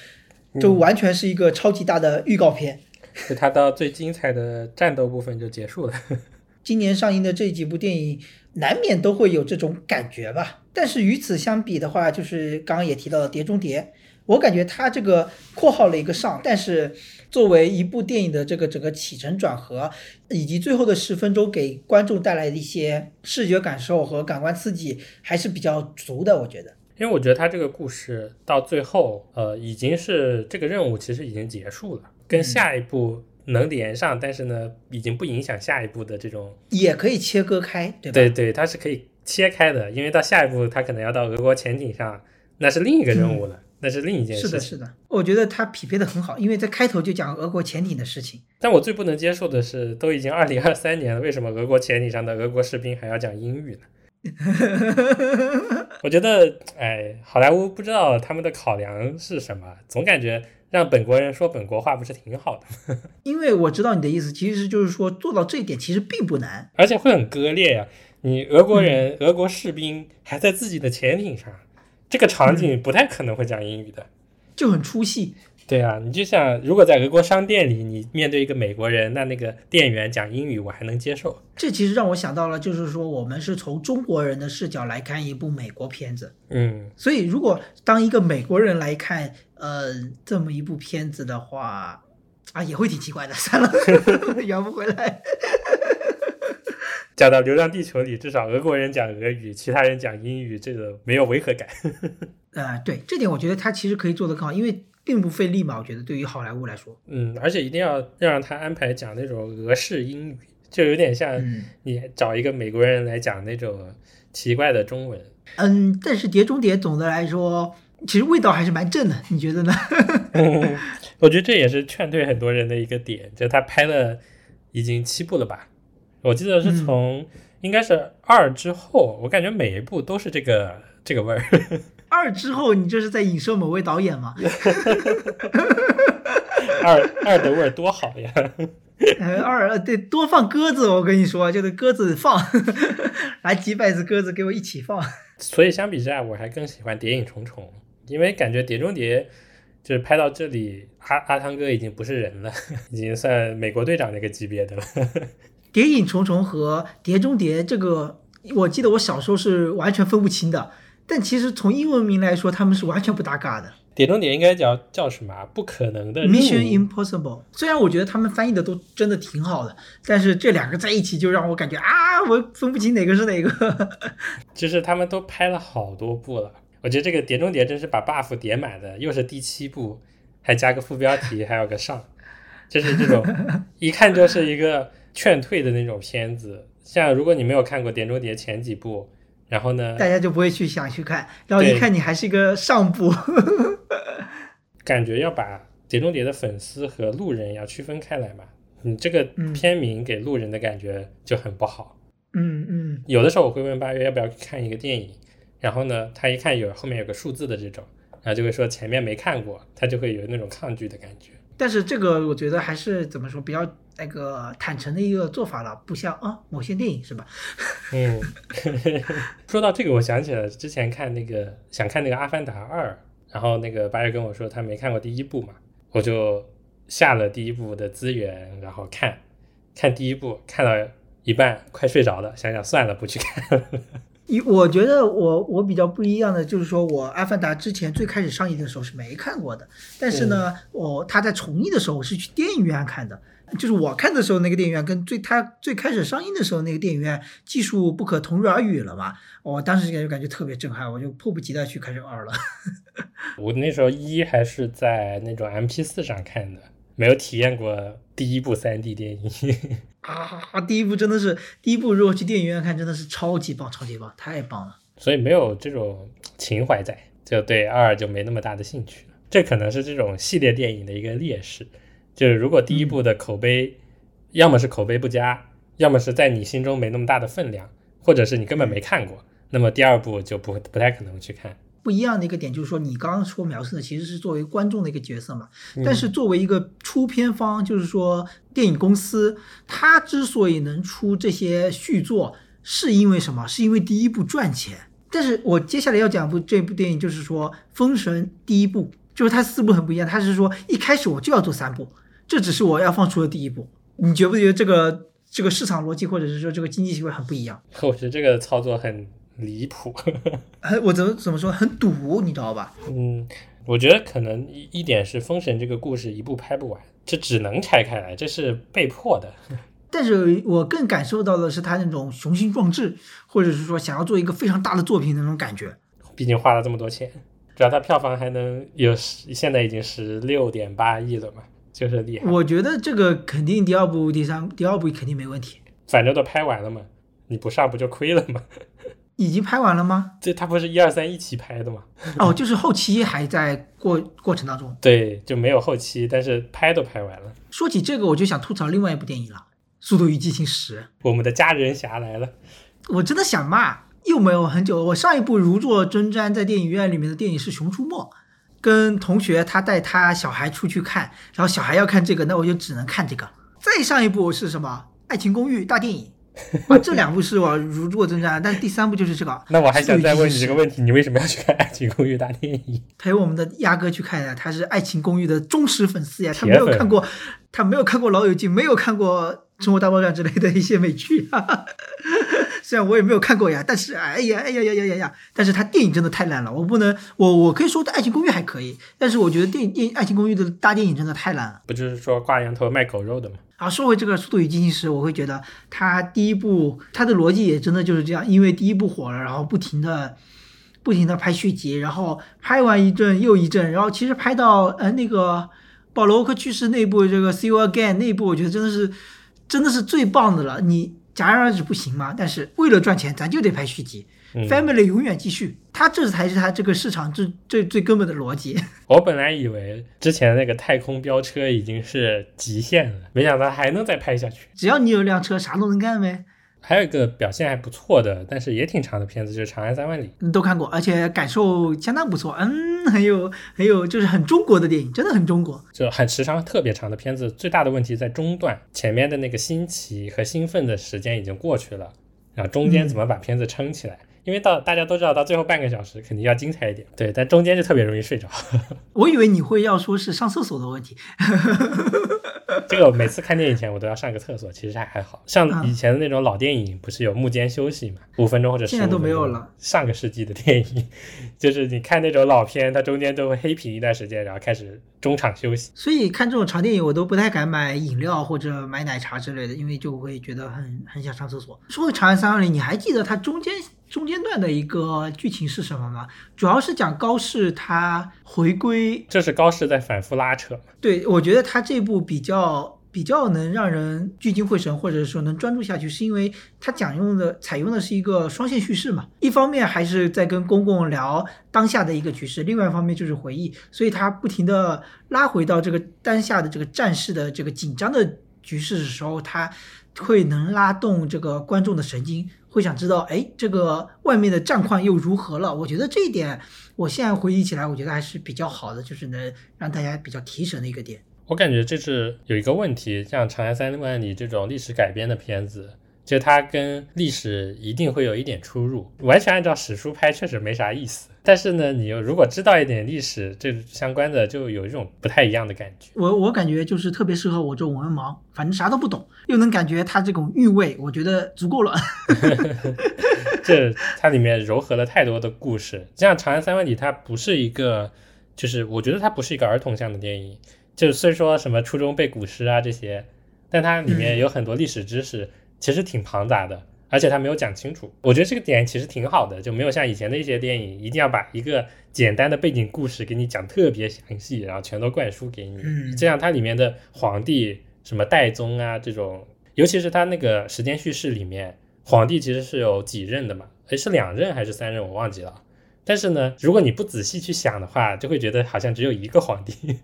A: 就完全是一个超级大的预告片，
B: 就它到最精彩的战斗部分就结束了。
A: 今年上映的这几部电影，难免都会有这种感觉吧。但是与此相比的话，就是刚刚也提到的《碟中谍》，我感觉它这个括号了一个上，但是作为一部电影的这个整个起承转合，以及最后的十分钟给观众带来的一些视觉感受和感官刺激，还是比较足的，我觉得。
B: 因为我觉得他这个故事到最后，呃，已经是这个任务其实已经结束了，跟下一步能连上，但是呢，已经不影响下一步的这种，
A: 也可以切割开，对吧？
B: 对对，它是可以切开的，因为到下一步他可能要到俄国潜艇上，那是另一个任务了，那是另一件事。
A: 是的，是的，我觉得它匹配的很好，因为在开头就讲俄国潜艇的事情。
B: 但我最不能接受的是，都已经二零二三年了，为什么俄国潜艇上的俄国士兵还要讲英语呢？我觉得，哎，好莱坞不知道他们的考量是什么，总感觉让本国人说本国话不是挺好的。
A: 因为我知道你的意思，其实就是说做到这一点其实并不难，
B: 而且会很割裂呀。你俄国人、俄国士兵还在自己的潜艇上，这个场景不太可能会讲英语的，
A: 就很出戏。
B: 对啊，你就像如果在俄国商店里，你面对一个美国人，那那个店员讲英语，我还能接受。
A: 这其实让我想到了，就是说我们是从中国人的视角来看一部美国片子，
B: 嗯，
A: 所以如果当一个美国人来看，呃，这么一部片子的话，啊，也会挺奇怪的。算了，圆不回来。
B: 讲到《流浪地球》里，至少俄国人讲俄语，其他人讲英语，这个没有违和感。
A: 呃，对，这点我觉得他其实可以做得更好，因为。并不费力嘛，我觉得对于好莱坞来说，
B: 嗯，而且一定要要让他安排讲那种俄式英语，就有点像你找一个美国人来讲那种奇怪的中文。
A: 嗯，但是《碟中谍》总的来说，其实味道还是蛮正的，你觉得呢？
B: 我觉得这也是劝退很多人的一个点，就他拍了已经七部了吧？我记得是从应该是二之后，我感觉每一部都是这个这个味儿。
A: 二之后，你这是在影射某位导演吗？
B: 二二的味儿多好呀！
A: 二对多放鸽子，我跟你说，就是鸽子放，来几百只鸽子给我一起放。
B: 所以相比之下，我还更喜欢《谍影重重》，因为感觉《碟中谍》就是拍到这里，阿阿汤哥已经不是人了，已经算美国队长那个级别的了。
A: 谍影重重和碟中谍这个，我记得我小时候是完全分不清的，但其实从英文名来说，他们是完全不搭嘎的。
B: 碟中谍应该叫叫什么？不可能的
A: Mission Impossible。虽然我觉得他们翻译的都真的挺好的，但是这两个在一起就让我感觉啊，我分不清哪个是哪个。
B: 就是他们都拍了好多部了，我觉得这个碟中谍真是把 buff 叠满的，又是第七部，还加个副标题，还有个上，就是这种一看就是一个劝退的那种片子。像如果你没有看过碟中谍前几部，然后呢，
A: 大家就不会去想去看，然后一看你还是一个上部。
B: 感觉要把《碟中谍》的粉丝和路人要区分开来嘛？你这个片名给路人的感觉就很不好。
A: 嗯嗯。
B: 有的时候我会问八月要不要看一个电影，然后呢，他一看有后面有个数字的这种，然后就会说前面没看过，他就会有那种抗拒的感觉。
A: 但是这个我觉得还是怎么说比较那个坦诚的一个做法了，不像啊某些电影是吧？
B: 嗯。说到这个，我想起了之前看那个想看那个《阿凡达二》。然后那个八月跟我说他没看过第一部嘛，我就下了第一部的资源，然后看，看第一部看到一半快睡着了，想想算了不去看。
A: 一我觉得我我比较不一样的就是说我阿凡达之前最开始上映的时候是没看过的，但是呢，我他在重映的时候我是去电影院看的。就是我看的时候，那个电影院跟最他最开始上映的时候那个电影院技术不可同日而语了嘛。我当时就感觉特别震撼，我就迫不及待去看这二了。
B: 我那时候一还是在那种 M P 四上看的，没有体验过第一部三 D 电影
A: 啊！第一部真的是第一部，如果去电影院看，真的是超级棒，超级棒，太棒了。
B: 所以没有这种情怀在，就对二就没那么大的兴趣了。这可能是这种系列电影的一个劣势。就是如果第一部的口碑，要么是口碑不佳，要么是在你心中没那么大的分量，或者是你根本没看过，那么第二部就不不太可能去看。
A: 不一样的一个点就是说，你刚刚说描述的其实是作为观众的一个角色嘛，但是作为一个出片方，就是说电影公司，它之所以能出这些续作，是因为什么？是因为第一部赚钱。但是我接下来要讲部这部电影，就是说《封神》第一部，就是它四部很不一样，它是说一开始我就要做三部。这只是我要放出的第一步，你觉不觉得这个这个市场逻辑或者是说这个经济行为很不一样？
B: 我觉得这个操作很离谱，
A: 我怎么怎么说很赌，你知道吧？
B: 嗯，我觉得可能一一点是《封神》这个故事一部拍不完，这只能拆开来，这是被迫的。
A: 但是我更感受到的是他那种雄心壮志，或者是说想要做一个非常大的作品的那种感觉。
B: 毕竟花了这么多钱，主要它票房还能有十，现在已经十六点八亿了嘛。就是厉害，
A: 我觉得这个肯定第二部、第三、第二部肯定没问题。
B: 反正都拍完了嘛，你不上不就亏了吗？
A: 已经拍完了吗？
B: 这他不是一二三一起拍的吗？
A: 哦，就是后期还在过过程当中。
B: 对，就没有后期，但是拍都拍完了。
A: 说起这个，我就想吐槽另外一部电影了，《速度与激情十》。
B: 我们的家人侠来了，
A: 我真的想骂，又没有很久。我上一部如坐针毡在电影院里面的电影是《熊出没》。跟同学他带他小孩出去看，然后小孩要看这个，那我就只能看这个。再上一部是什么？《爱情公寓》大电影。啊，这两部是我如坐针毡，但第三部就是这个。
B: 那我还想再问你这个问题：你为什么要去看《爱情公寓》大电影？
A: 陪我们的鸭哥去看的，他是《爱情公寓》的忠实粉丝呀，他没有看过，他没有看过《老友记》，没有看过《生活大爆炸》之类的一些美剧。虽然我也没有看过呀，但是哎呀哎呀呀呀呀呀！但是他电影真的太烂了，我不能，我我可以说《爱情公寓》还可以，但是我觉得电影电《爱情公寓》的大电影真的太烂了。
B: 不就是说挂羊头卖狗肉的吗？
A: 啊，说回这个《速度与激情十》，我会觉得他第一部他的逻辑也真的就是这样，因为第一部火了，然后不停的不停的拍续集，然后拍完一阵又一阵，然后其实拍到呃那个保罗沃克去世那部这个《See You Again》那部，我觉得真的是真的是最棒的了，你。戛然而止不行吗？但是为了赚钱，咱就得拍续集。Family 永远继续，它这才是它这个市场最最最根本的逻辑。
B: 我本来以为之前那个太空飙车已经是极限了，没想到还能再拍下去。
A: 只要你有辆车，啥都能干呗。
B: 还有一个表现还不错的，但是也挺长的片子，就是《长安三万里》，
A: 都看过，而且感受相当不错。嗯，很有很有，就是很中国的电影，真的很中国，
B: 就很时长特别长的片子。最大的问题在中段，前面的那个新奇和兴奋的时间已经过去了，然后中间怎么把片子撑起来？因为到大家都知道，到最后半个小时肯定要精彩一点，对，但中间就特别容易睡着。
A: 我以为你会要说是上厕所的问题。
B: 这个每次看电影前我都要上个厕所，其实还还好像以前的那种老电影，不是有幕间休息嘛，五分钟或者十
A: 现在都没有了。
B: 上个世纪的电影，就是你看那种老片，它中间都会黑屏一段时间，然后开始中场休息。
A: 所以看这种长电影，我都不太敢买饮料或者买奶茶之类的，因为就会觉得很很想上厕所。说回《长安三二零》，你还记得它中间？中间段的一个剧情是什么吗？主要是讲高适他回归，
B: 这是高适在反复拉扯。
A: 对，我觉得他这部比较比较能让人聚精会神，或者说能专注下去，是因为他讲用的采用的是一个双线叙事嘛。一方面还是在跟公公聊当下的一个局势，另外一方面就是回忆，所以他不停的拉回到这个当下的这个战事的这个紧张的局势的时候，他会能拉动这个观众的神经。会想知道，哎，这个外面的战况又如何了？我觉得这一点，我现在回忆起来，我觉得还是比较好的，就是能让大家比较提神的一个点。
B: 我感觉这是有一个问题，像《长安三万里》这种历史改编的片子。就它跟历史一定会有一点出入，完全按照史书拍确实没啥意思。但是呢，你如果知道一点历史这相关的，就有一种不太一样的感觉。
A: 我我感觉就是特别适合我这种文盲，反正啥都不懂，又能感觉它这种韵味，我觉得足够了。
B: 这它里面糅合了太多的故事，像《长安三万里》，它不是一个，就是我觉得它不是一个儿童向的电影。就虽说什么初中背古诗啊这些，但它里面有很多历史知识。其实挺庞杂的，而且他没有讲清楚。我觉得这个点其实挺好的，就没有像以前的一些电影，一定要把一个简单的背景故事给你讲特别详细，然后全都灌输给你。嗯这样它里面的皇帝什么代宗啊这种，尤其是他那个时间叙事里面，皇帝其实是有几任的嘛？诶，是两任还是三任？我忘记了。但是呢，如果你不仔细去想的话，就会觉得好像只有一个皇帝。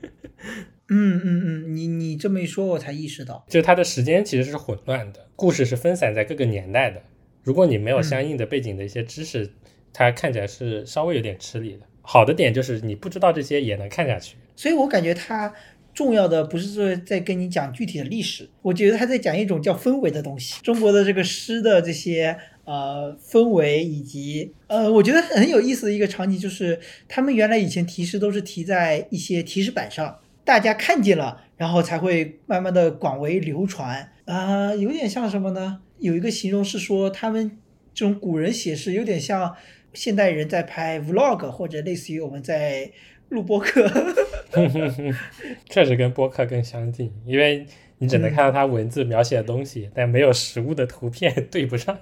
A: 嗯嗯嗯，你你这么一说，我才意识到，
B: 就它的时间其实是混乱的，故事是分散在各个年代的。如果你没有相应的背景的一些知识，它看起来是稍微有点吃力的。好的点就是你不知道这些也能看下去。
A: 所以我感觉它重要的不是说在跟你讲具体的历史，我觉得他在讲一种叫氛围的东西。中国的这个诗的这些呃氛围以及呃，我觉得很有意思的一个场景就是，他们原来以前提示都是提在一些提示板上。大家看见了，然后才会慢慢的广为流传啊，有点像什么呢？有一个形容是说，他们这种古人写诗有点像现代人在拍 vlog，或者类似于我们在录播客。
B: 确实跟播客更相近，因为你只能看到他文字描写的东西，但没有实物的图片对不上。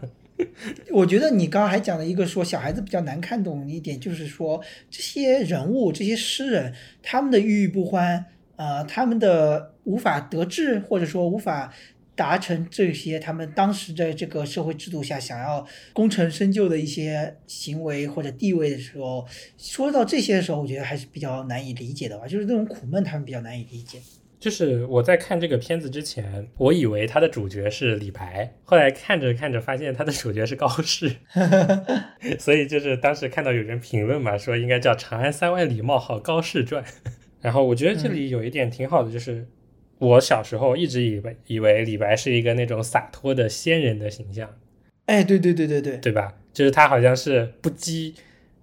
A: 我觉得你刚刚还讲了一个说小孩子比较难看懂一点，就是说这些人物、这些诗人，他们的郁郁不欢。呃，他们的无法得志，或者说无法达成这些他们当时在这个社会制度下想要功成身就的一些行为或者地位的时候，说到这些的时候，我觉得还是比较难以理解的吧。就是那种苦闷，他们比较难以理解。
B: 就是我在看这个片子之前，我以为他的主角是李白，后来看着看着发现他的主角是高适，所以就是当时看到有人评论嘛，说应该叫《长安三万里冒号高适传》。然后我觉得这里有一点挺好的，就是我小时候一直以为以为李白是一个那种洒脱的仙人的形象，
A: 哎，对对对对对，
B: 对吧？就是他好像是不羁，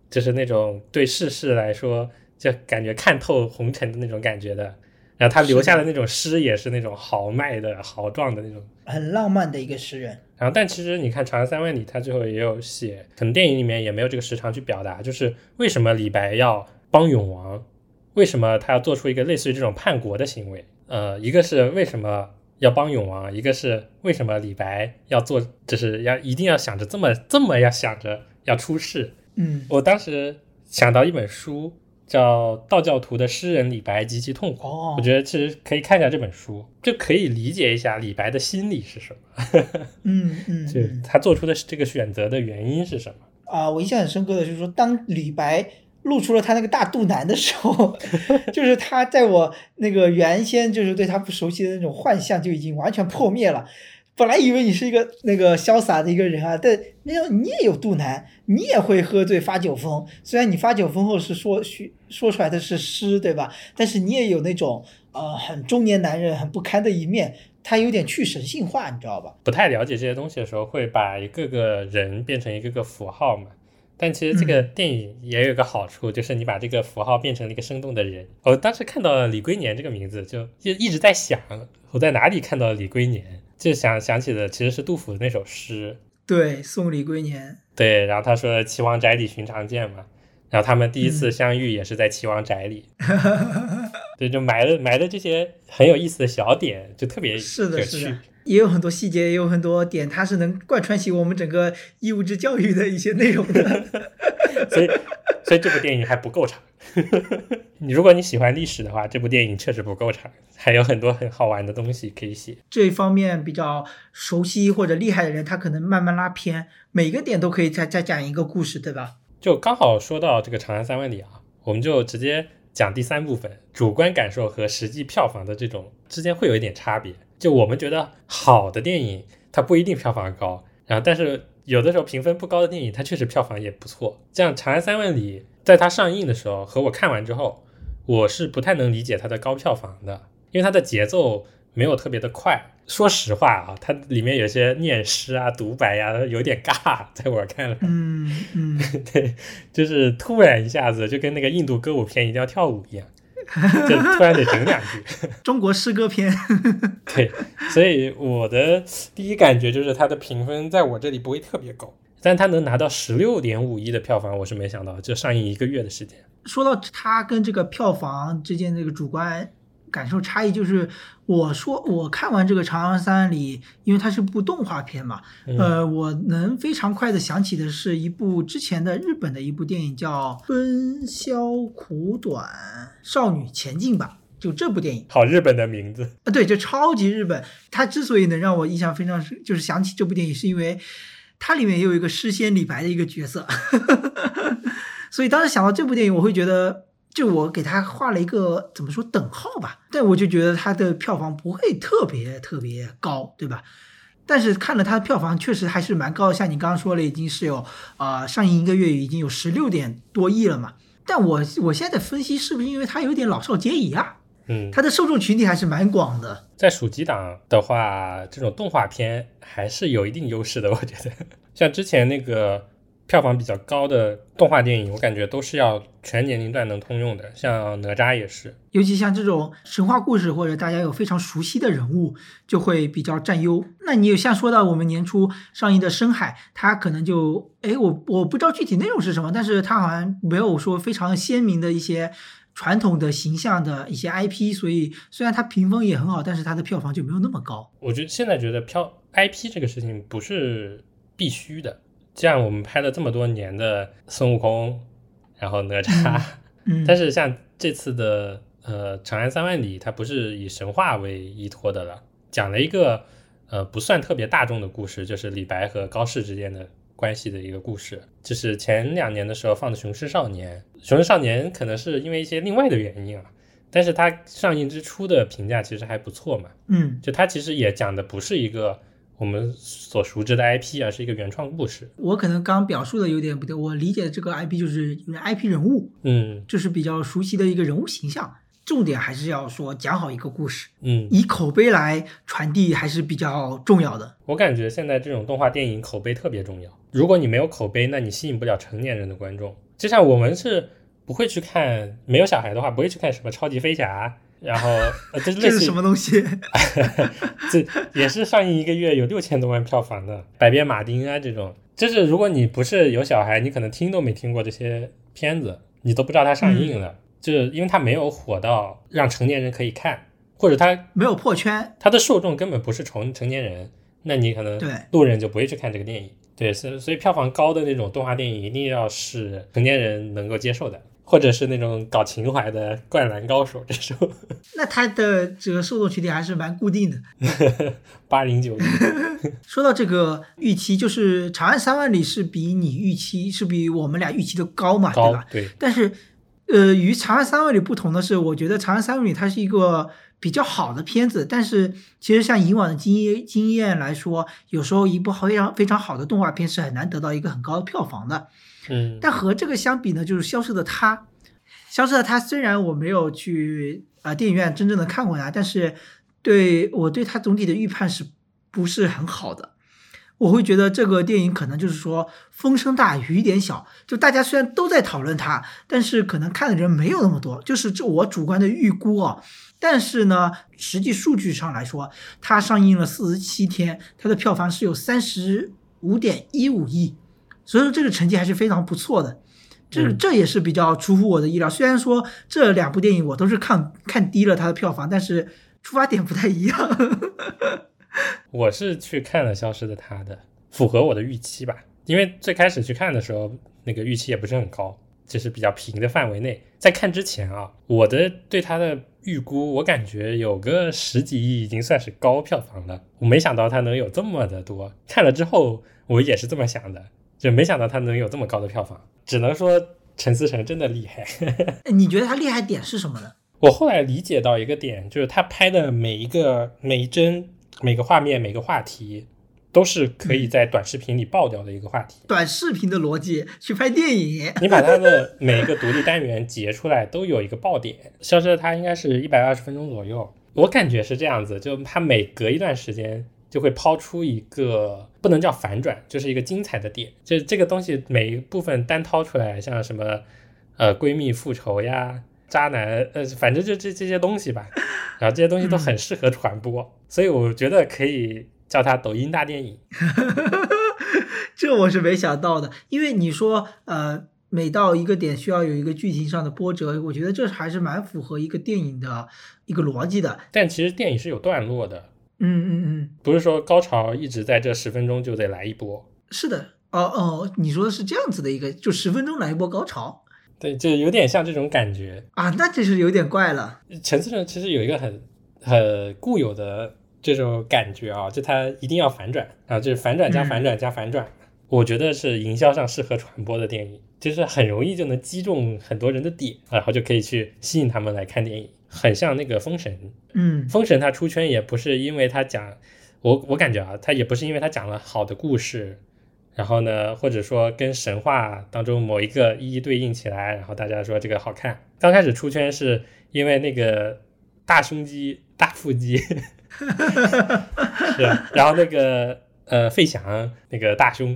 B: 就是那种对世事来说就感觉看透红尘的那种感觉的。然后他留下的那种诗也是那种豪迈的、豪壮的那种，
A: 很浪漫的一个诗人。
B: 然后，但其实你看《长安三万里》，他最后也有写，可能电影里面也没有这个时长去表达，就是为什么李白要帮永王。为什么他要做出一个类似于这种叛国的行为？呃，一个是为什么要帮永王，一个是为什么李白要做，就是要一定要想着这么这么要想着要出世。
A: 嗯，
B: 我当时想到一本书叫《道教徒的诗人李白及其痛苦》，我觉得其实可以看一下这本书，就可以理解一下李白的心理是什
A: 么。嗯 嗯，
B: 就他做出的这个选择的原因是什么？
A: 啊，我印象很深刻的就是说，当李白。露出了他那个大肚腩的时候，就是他在我那个原先就是对他不熟悉的那种幻象就已经完全破灭了。本来以为你是一个那个潇洒的一个人啊，但没有你也有肚腩，你也会喝醉发酒疯。虽然你发酒疯后是说说说出来的是诗，对吧？但是你也有那种呃很中年男人很不堪的一面，他有点去神性化，你知道吧？
B: 不太了解这些东西的时候，会把一个个人变成一个个符号嘛。但其实这个电影也有个好处，就是你把这个符号变成了一个生动的人。我当时看到了李龟年这个名字，就就一直在想，我在哪里看到了李龟年？就想想起的其实是杜甫的那首诗。
A: 对，送李龟年。
B: 对，然后他说岐王宅里寻常见嘛，然后他们第一次相遇也是在岐王宅里。对，就埋了埋了这些很有意思的小点，就特别
A: 是的，
B: 有
A: 是的
B: 趣。，
A: 也有很多细节，也有很多点，它是能贯穿起我们整个义务制教育的一些内容的。
B: 所以，所以这部电影还不够长。你 如果你喜欢历史的话，这部电影确实不够长，还有很多很好玩的东西可以写。
A: 这一方面比较熟悉或者厉害的人，他可能慢慢拉偏，每个点都可以再再讲一个故事，对吧？
B: 就刚好说到这个《长安三万里》啊，我们就直接讲第三部分，主观感受和实际票房的这种之间会有一点差别。就我们觉得好的电影，它不一定票房高，然后但是有的时候评分不高的电影，它确实票房也不错。像《长安三万里》在它上映的时候和我看完之后，我是不太能理解它的高票房的，因为它的节奏没有特别的快。说实话啊，它里面有些念诗啊、独白呀、有点尬，在我看来。
A: 嗯嗯，
B: 对，就是突然一下子就跟那个印度歌舞片一定要跳舞一样，就突然得整两句。
A: 中国诗歌篇，
B: 对，所以我的第一感觉就是它的评分在我这里不会特别高，但它能拿到十六点五亿的票房，我是没想到，就上映一个月的时间。
A: 说到它跟这个票房之间这个主观感受差异，就是我说我看完这个《长安三万里》，因为它是部动画片嘛，
B: 嗯
A: 呃，我能非常快的想起的是一部之前的日本的一部电影叫《春宵苦短，少女前进吧》，就这部电影。
B: 好日本的名字，
A: 啊，对，就超级日本。它之所以能让我印象非常深，就是想起这部电影，是因为它里面也有一个诗仙李白的一个角色，所以当时想到这部电影，我会觉得，就我给他画了一个怎么说等号吧，但我就觉得它的票房不会特别特别高，对吧？但是看了它的票房，确实还是蛮高的，像你刚刚说了，已经是有呃上映一个月已经有十六点多亿了嘛。但我我现在分析是不是因为它有点老少皆宜啊？
B: 嗯，
A: 它的受众群体还是蛮广的。
B: 在暑期档的话，这种动画片还是有一定优势的，我觉得。像之前那个票房比较高的动画电影，我感觉都是要全年龄段能通用的，像哪吒也是。
A: 尤其像这种神话故事或者大家有非常熟悉的人物，就会比较占优。那你有像说到我们年初上映的《深海》，它可能就，哎，我我不知道具体内容是什么，但是它好像没有说非常鲜明的一些传统的形象的一些 IP，所以虽然它评分也很好，但是它的票房就没有那么高。
B: 我觉得现在觉得票 IP 这个事情不是必须的。像我们拍了这么多年的孙悟空，然后哪吒，
A: 嗯，
B: 但是像这次的呃《长安三万里》，它不是以神话为依托的了，讲了一个呃不算特别大众的故事，就是李白和高适之间的关系的一个故事。就是前两年的时候放的《雄狮少年》，《雄狮少年》可能是因为一些另外的原因啊，但是它上映之初的评价其实还不错嘛。
A: 嗯，
B: 就它其实也讲的不是一个我们所熟知的 IP，啊是一个原创故事。
A: 我可能刚表述的有点不对，我理解的这个 IP 就是 IP 人物，
B: 嗯
A: 就是比较熟悉的一个人物形象。重点还是要说讲好一个故事，
B: 嗯，
A: 以口碑来传递还是比较重要的。
B: 我感觉现在这种动画电影口碑特别重要。如果你没有口碑，那你吸引不了成年人的观众。就像我们是不会去看，没有小孩的话不会去看什么超级飞侠，然后 这
A: 是什么东西？
B: 这也是上映一个月有六千多万票房的《百变马丁》啊，这种。就是如果你不是有小孩，你可能听都没听过这些片子，你都不知道它上映了，就是因为它没有火到让成年人可以看，或者它
A: 没有破圈，
B: 它的受众根本不是成成年人，那你可能
A: 对。
B: 路人就不会去看这个电影。对，所所以票房高的那种动画电影一定要是成年人能够接受的，或者是那种搞情怀的《灌篮高手》这种
A: 那他的这个受众群体还是蛮固定的。
B: 八零九零。
A: 说到这个预期，就是《长安三万里》是比你预期是比我们俩预期的高嘛，对吧？
B: 对，
A: 但是，呃，与《长安三万里》不同的是，我觉得《长安三万里》它是一个比较好的片子，但是其实像以往的经验经验来说，有时候一部非常非常好的动画片是很难得到一个很高的票房的。
B: 嗯，
A: 但和这个相比呢，就是《消失的她》，《消失的她》虽然我没有去呃电影院真正的看过它，但是对我对它总体的预判是不是很好的？我会觉得这个电影可能就是说风声大雨点小，就大家虽然都在讨论它，但是可能看的人没有那么多，就是这我主观的预估啊。但是呢，实际数据上来说，它上映了四十七天，它的票房是有三十五点一五亿，所以说这个成绩还是非常不错的。这
B: 嗯
A: 这也是比较出乎我的意料。虽然说这两部电影我都是看看低了它的票房，但是出发点不太一样。
B: 我是去看了《消失的她》的，符合我的预期吧。因为最开始去看的时候，那个预期也不是很高，就是比较平的范围内。在看之前啊，我的对它的预估，我感觉有个十几亿已经算是高票房了。我没想到它能有这么的多。看了之后，我也是这么想的，就没想到他能有这么高的票房。只能说陈思诚真的厉害。
A: 你觉得他厉害点是什么呢？
B: 我后来理解到一个点，就是他拍的每一个每一帧、每个画面、每个话题，都是可以在短视频里爆掉的一个话题。
A: 短视频的逻辑去拍电影，
B: 你把它的每一个独立单元截出来，都有一个爆点。消失的她应该是一百二十分钟左右，我感觉是这样子，就它每隔一段时间就会抛出一个不能叫反转，就是一个精彩的点。就这个东西每一部分单掏出来，像什么呃闺蜜复仇呀、渣男，呃，反正就这这些东西吧，然后这些东西都很适合传播，所以我觉得可以叫它抖音大电影。
A: 这我是没想到的。因为你说呃，每到一个点需要有一个剧情上的波折，我觉得这还是蛮符合一个电影的一个逻辑的。
B: 但其实电影是有段落的，
A: 嗯嗯嗯，
B: 不是说高潮一直在这十分钟就得来一波。
A: 是的。哦哦，你说的是这样子的一个，就十分钟来一波高潮
B: 对，就有点像这种感觉。
A: 啊，那这是有点怪了。
B: 陈思诚其实有一个很很固有的这种感觉啊，就他一定要反转啊，就是反转加
A: 嗯
B: 反转加反转。我觉得是营销上适合传播的电影，就是很容易就能击中很多人的点，然后就可以去吸引他们来看电影。很像那个《封神》，
A: 嗯《
B: 封神》他出圈也不是因为他讲，我我感觉啊，他也不是因为他讲了好的故事，然后呢，或者说跟神话当中某一个一一对应起来，然后大家说这个好看。刚开始出圈是因为那个大胸肌、大腹肌，是，然后那个呃费翔那个大胸，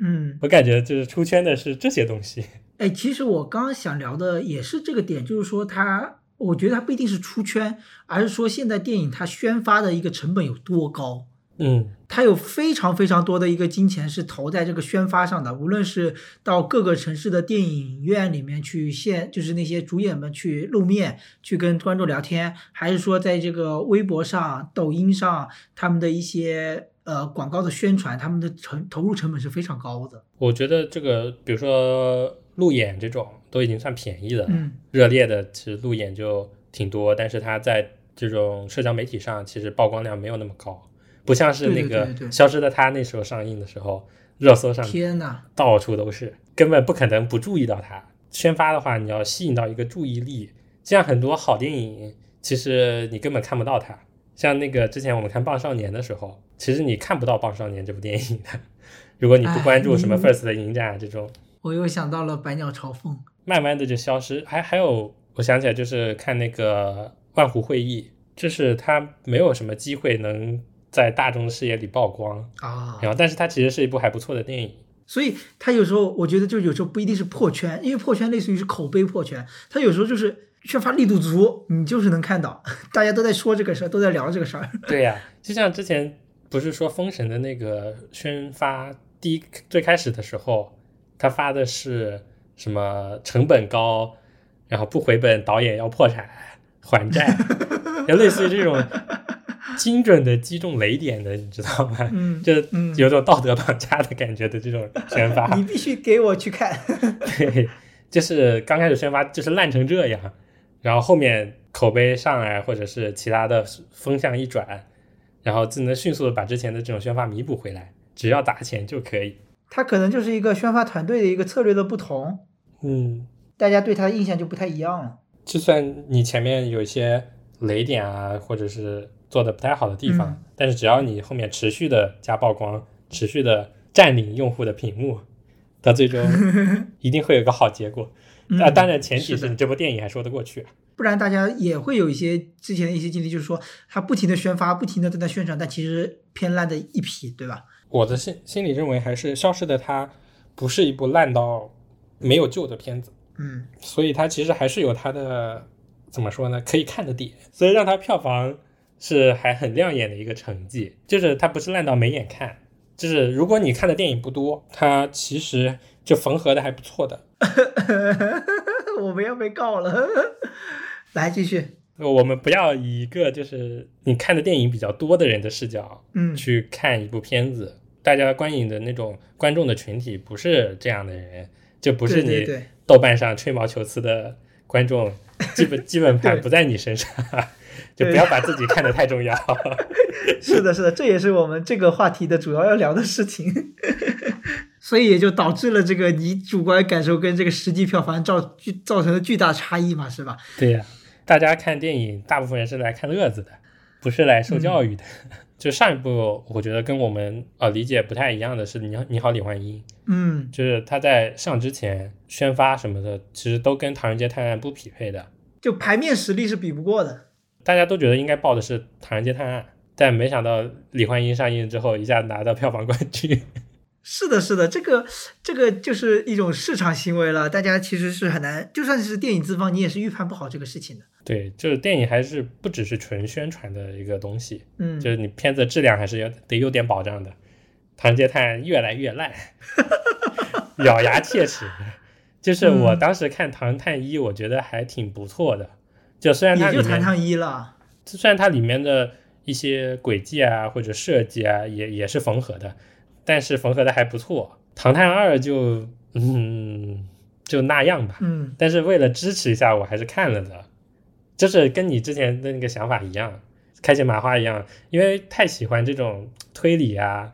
A: 嗯，
B: 我感觉就是出圈的是这些东西。
A: 哎，其实我刚刚想聊的也是这个点，就是说它，我觉得它不一定是出圈，而是说现在电影它宣发的一个成本有多高。
B: 嗯，
A: 它有非常非常多的一个金钱是投在这个宣发上的，无论是到各个城市的电影院里面去现，就是那些主演们去露面，去跟观众聊天，还是说在这个微博上、抖音上，他们的一些呃广告的宣传，他们的成投入成本是非常高的。
B: 我觉得这个，比如说路演这种都已经算便宜的了。
A: 嗯
B: 热烈的其实路演就挺多，但是它在这种社交媒体上其实曝光量没有那么高，不像是那个消失的她》那时候上映的时候，热搜上
A: 天呐，
B: 到处都是，根本不可能不注意到它。宣发的话，你要吸引到一个注意力，像很多好电影，其实你根本看不到它。像那个之前我们看《棒少年》的时候，其实你看不到《棒少年》这部电影的。如果你不关注什么 First 的影展啊这种，
A: 我又想到了《百鸟朝凤》。
B: 慢慢的就消失。还还有，我想起来就是看那个万湖会议，就是他没有什么机会能在大众视野里曝光，
A: 啊，
B: 然后但是它其实是一部还不错的电影。
A: 所以他有时候我觉得就有时候不一定是破圈，因为破圈类似于是口碑破圈，他有时候就是缺乏力度足，你就是能看到 大家都在说这个事儿，都在聊这个事儿。
B: 对呀、就像之前不是说《封神》的那个宣发，第一最开始的时候，他发的是什么成本高，然后不回本，导演要破产还债，就类似于这种精准的击中雷点的，你知道吗？
A: 嗯，
B: 就
A: 嗯
B: 有种道德绑架的感觉的这种宣发，
A: 你必须给我去看。
B: 对，就是刚开始宣发就是烂成这样，然后后面口碑上来，或者是其他的风向一转，然后就能迅速的把之前的这种宣发弥补回来，只要砸钱就可以。
A: 他可能就是一个宣发团队的一个策略的不同，
B: 嗯，
A: 大家对他的印象就不太一样了。
B: 就算你前面有一些雷点啊，或者是做的不太好的地方，
A: 嗯
B: 但是只要你后面持续的加曝光，持续的占领用户的屏幕，到最终 一定会有个好结果。那、
A: 嗯
B: 当然前提
A: 是
B: 你这部电影还说得过去。
A: 不然大家也会有一些之前的一些经历，就是说他不停的宣发，不停的在那宣传，但其实偏烂的一批，对吧？
B: 我的心心里认为，还是《消失的她》不是一部烂到没有旧的片子，
A: 嗯，
B: 所以它其实还是有它的怎么说呢，可以看的点，所以让它票房是还很亮眼的一个成绩，就是它不是烂到没眼看，就是如果你看的电影不多，它其实就缝合的还不错的。
A: 我们要被告了，来继续，
B: 我们不要以一个就是你看的电影比较多的人的视角
A: 嗯。
B: 去看一部片子，大家观影的那种观众的群体不是这样的人，就不是你豆瓣上吹毛求疵的观众，基本基本盘不在你身上，就不要把自己看得太重要。
A: 是的，是的，这也是我们这个话题的主要要聊的事情，所以也就导致了这个你主观感受跟这个实际票房造巨造成的巨大差异嘛，是吧？
B: 对呀、大家看电影，大部分人是来看乐子的，不是来受教育的。就上一部，我觉得跟我们呃理解不太一样的是《你好，你好，李焕英》。
A: 嗯，
B: 就是他在上之前宣发什么的，其实都跟《唐人街探案》不匹配的。
A: 就牌面实力是比不过的。
B: 大家都觉得应该报的是《唐人街探案》，但没想到李焕英上映之后，一下拿到票房冠军。
A: 是的，是的，这个这个就是一种市场行为了，大家其实是很难，就算是电影资方，你也是预判不好这个事情的。
B: 对，就是电影还是不只是纯宣传的一个东西，
A: 嗯，
B: 就是你片子质量还是要得有点保障的。《唐人街探案》越来越烂，咬牙切齿。就是我
A: 嗯
B: 当时看《唐人探一》，我觉得还挺不错的。就虽然它
A: 也
B: 里面
A: 就唐探一了。
B: 虽然它里面的一些轨迹啊或者设计啊也也是缝合的，但是缝合的还不错。唐探二就嗯就那样吧，
A: 嗯，
B: 但是为了支持一下，我还是看了的，就是跟你之前的那个想法一样，开心麻花一样，因为太喜欢这种推理啊，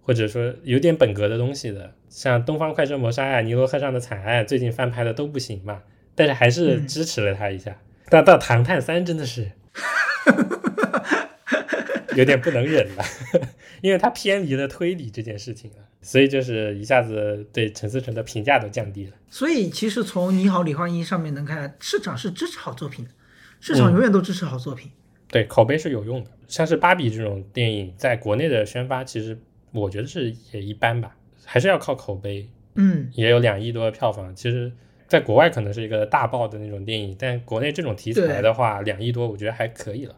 B: 或者说有点本格的东西的，像《东方快车谋杀案》《尼罗河上的惨案》，最近翻拍的都不行嘛，但是还是
A: 嗯
B: 支持了他一下。但到《唐探三》真的是有点不能忍了，因为他偏离了推理这件事情了，所以就是一下子对陈思诚的评价都降低了。
A: 所以其实从《你好，李焕英》上面能看，市场是支持好作品的，市场
B: 嗯
A: 永远都支持好作品。
B: 对，口碑是有用的。像是芭比这种电影，在国内的宣发，其实我觉得是也一般吧，还是要靠口碑。
A: 嗯，
B: 也有两亿多的票房，其实在国外可能是一个大爆的那种电影，但国内这种题材的话，两亿多我觉得还可以了。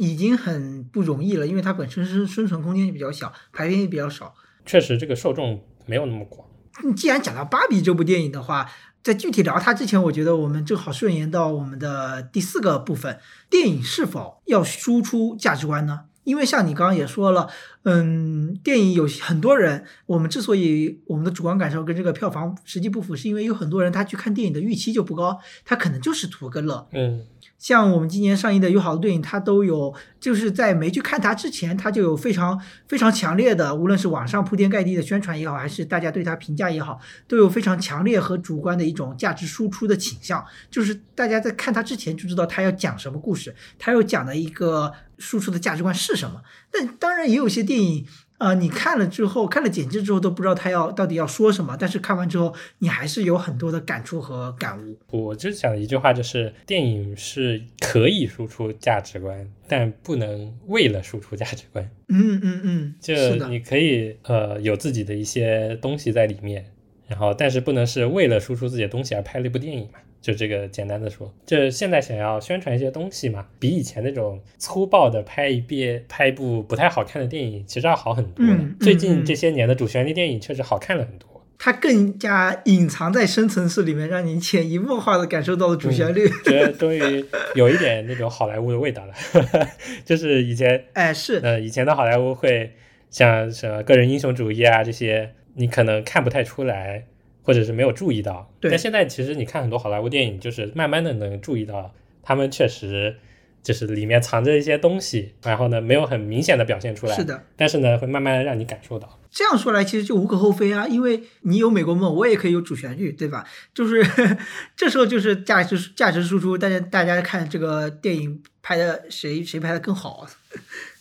A: 已经很不容易了，因为它本身生生存空间也比较小，排片也比较少。
B: 确实，这个受众没有那么广。
A: 嗯既然讲到芭比这部电影的话，在具体聊它之前，我觉得我们正好顺延到我们的第四个部分：电影是否要输出价值观呢？因为像你刚刚也说了，嗯，电影有很多人，我们之所以我们的主观感受跟这个票房实际不符，是因为有很多人他去看电影的预期就不高，他可能就是图个乐。
B: 嗯，
A: 像我们今年上映的有好多电影，它都有，就是在没去看它之前，它就有非常非常强烈的，无论是网上铺天盖地的宣传也好，还是大家对它评价也好，都有非常强烈和主观的一种价值输出的倾向。就是大家在看它之前就知道它要讲什么故事，它要讲的一个输出的价值观是什么。但当然也有些电影。啊、你看了之后，看了简介之后都不知道他要到底要说什么，但是看完之后，你还是有很多的感触和感悟。
B: 我就想一句话，就是电影是可以输出价值观，但不能为了输出价值观。
A: 嗯嗯嗯，
B: 就你可以呃有自己的一些东西在里面，然后但是不能是为了输出自己的东西而拍了一部电影嘛。就这个简单的说，就是现在想要宣传一些东西嘛，比以前那种粗暴的拍一遍拍一部不太好看的电影，其实要好很多了。
A: 嗯嗯
B: 最近
A: 嗯
B: 这些年的主旋律电影确实好看了很多。
A: 它更加隐藏在深层次里面，让你潜移默化的感受到了主旋律。
B: 觉得终于有一点那种好莱坞的味道了，就是以前
A: 哎，是，
B: 呃，以前的好莱坞会像什么个人英雄主义啊这些，你可能看不太出来，或者是没有注意到。但现在其实你看很多好莱坞电影，就是慢慢的能注意到，他们确实就是里面藏着一些东西，然后呢没有很明显的表现出来，
A: 是的。
B: 但是呢会慢慢的让你感受到。
A: 这样说来，其实就无可厚非啊，因为你有美国梦，我也可以有主旋律，对吧？就是 这时候就是价值价值输出，大家大家看这个电影拍的谁谁拍的更好。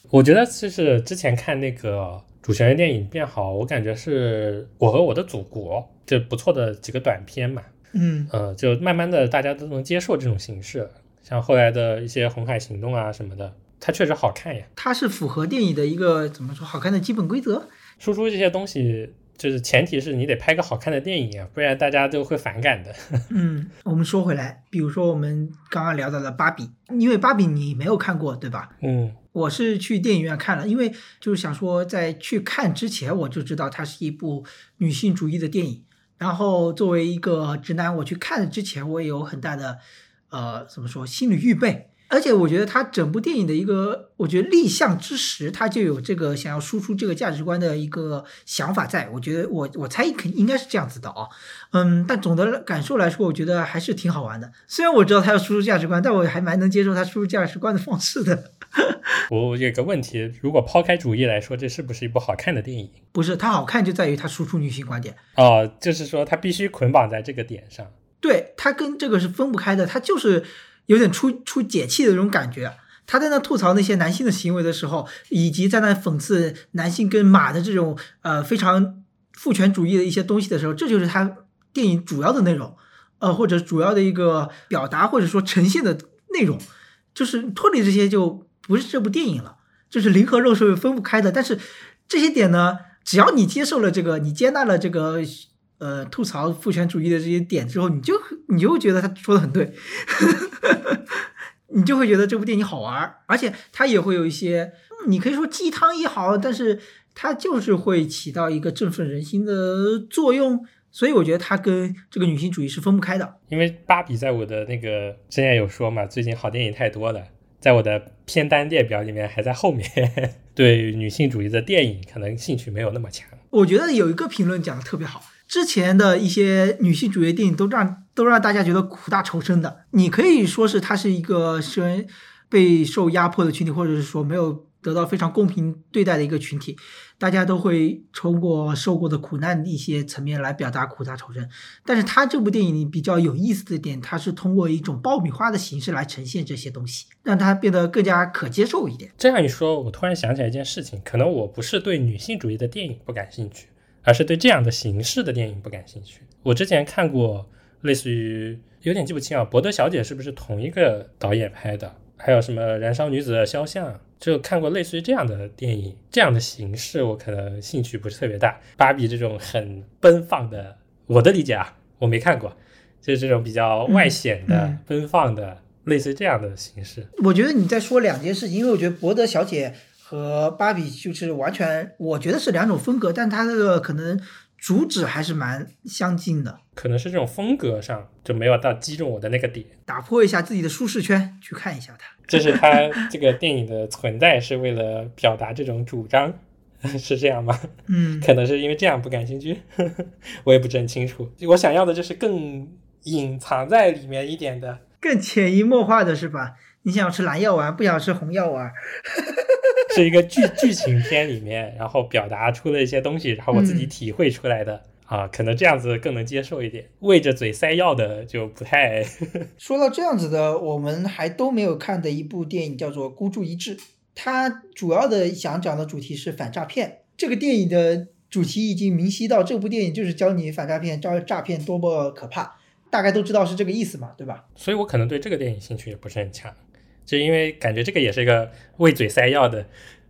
B: 我觉得就是之前看那个主旋律电影变好，我感觉是我和我的祖国，这不错的几个短片嘛。
A: 嗯，
B: 呃，就慢慢的大家都能接受这种形式，像后来的一些《红海行动》啊什么的，它确实好看呀。
A: 它是符合电影的一个怎么说好看的基本规则。
B: 输出这些东西，就是前提是你得拍个好看的电影啊，不然大家都会反感的。
A: 嗯，我们说回来，比如说我们刚刚聊到的芭比，因为芭比你没有看过对吧？
B: 嗯
A: 我是去电影院看了，因为就是想说，在去看之前我就知道它是一部女性主义的电影。然后作为一个直男，我去看之前我也有很大的呃怎么说心理预备。而且我觉得他整部电影的一个，我觉得立项之时，他就有这个想要输出这个价值观的一个想法在。我觉得我我猜肯应该是这样子的啊，嗯，但总的感受来说，我觉得还是挺好玩的。虽然我知道他要输出价值观，但我还蛮能接受他输出价值观的方式的。
B: 我有个问题，如果抛开主义来说，这是不是一部好看的电影？
A: 不是，它好看就在于它输出女性观点。
B: 哦，就是说它必须捆绑在这个点上。
A: 对，它跟这个是分不开的，它就是有点出出解气的那种感觉。他在那吐槽那些男性的行为的时候，以及在那讽刺男性跟马的这种呃非常父权主义的一些东西的时候，这就是他电影主要的内容，呃，或者主要的一个表达或者说呈现的内容，就是脱离这些就不是这部电影了，就是灵和肉是分不开的。但是这些点呢，只要你接受了这个，你接纳了这个。呃，吐槽父权主义的这些点之后，你就你就会觉得他说的很对，你就会觉得这部电影好玩，而且它也会有一些，你可以说鸡汤也好，但是它就是会起到一个振奋人心的作用，所以我觉得它跟这个女性主义是分不开的。
B: 因为芭比在我的那个之前有说嘛，最近好电影太多了，在我的片单列表里面还在后面，对女性主义的电影可能兴趣没有那么强。
A: 我觉得有一个评论讲的特别好。之前的一些女性主义电影都让都让大家觉得苦大仇深的，你可以说是她是一个是被受压迫的群体，或者是说没有得到非常公平对待的一个群体，大家都会通过受过的苦难一些层面来表达苦大仇深。但是她这部电影里比较有意思的点，它是通过一种爆米花的形式来呈现这些东西，让它变得更加可接受一点。
B: 这样一说，我突然想起来一件事情，可能我不是对女性主义的电影不感兴趣。而是对这样的形式的电影不感兴趣。我之前看过类似于有点记不清啊，《博德小姐》是不是同一个导演拍的？还有什么《燃烧女子的肖像》？就看过类似于这样的电影，这样的形式我可能兴趣不是特别大。芭比这种很奔放的，我的理解啊，我没看过，就是这种比较外显的、奔放的，类似于这样的形式。
A: 我觉得你在说两件事情，因为我觉得《博德小姐》。和芭比就是完全，我觉得是两种风格，但它这个可能主旨还是蛮相近的。
B: 可能是这种风格上就没有到击中我的那个点，
A: 打破一下自己的舒适圈，去看一下它。
B: 这是它这个电影的存在是为了表达这种主张，是这样吗？
A: 嗯，
B: 可能是因为这样不感兴趣，我也不是很清楚。我想要的就是更隐藏在里面一点的，
A: 更潜移默化的是吧？你想吃蓝药丸，不想吃红药丸。
B: 是一个剧剧情片里面，然后表达出了一些东西，然后我自己体会出来的啊，可能这样子更能接受一点。喂着嘴塞药的就不太。
A: 说到这样子的，我们还都没有看的一部电影叫做《孤注一掷》，它主要的想讲的主题是反诈骗。这个电影的主题已经明晰到，这部电影就是教你反诈骗、招诈骗多么可怕，大概都知道是这个意思嘛，对吧？
B: 所以我可能对这个电影兴趣也不是很强。就因为感觉这个也是一个喂嘴塞药的，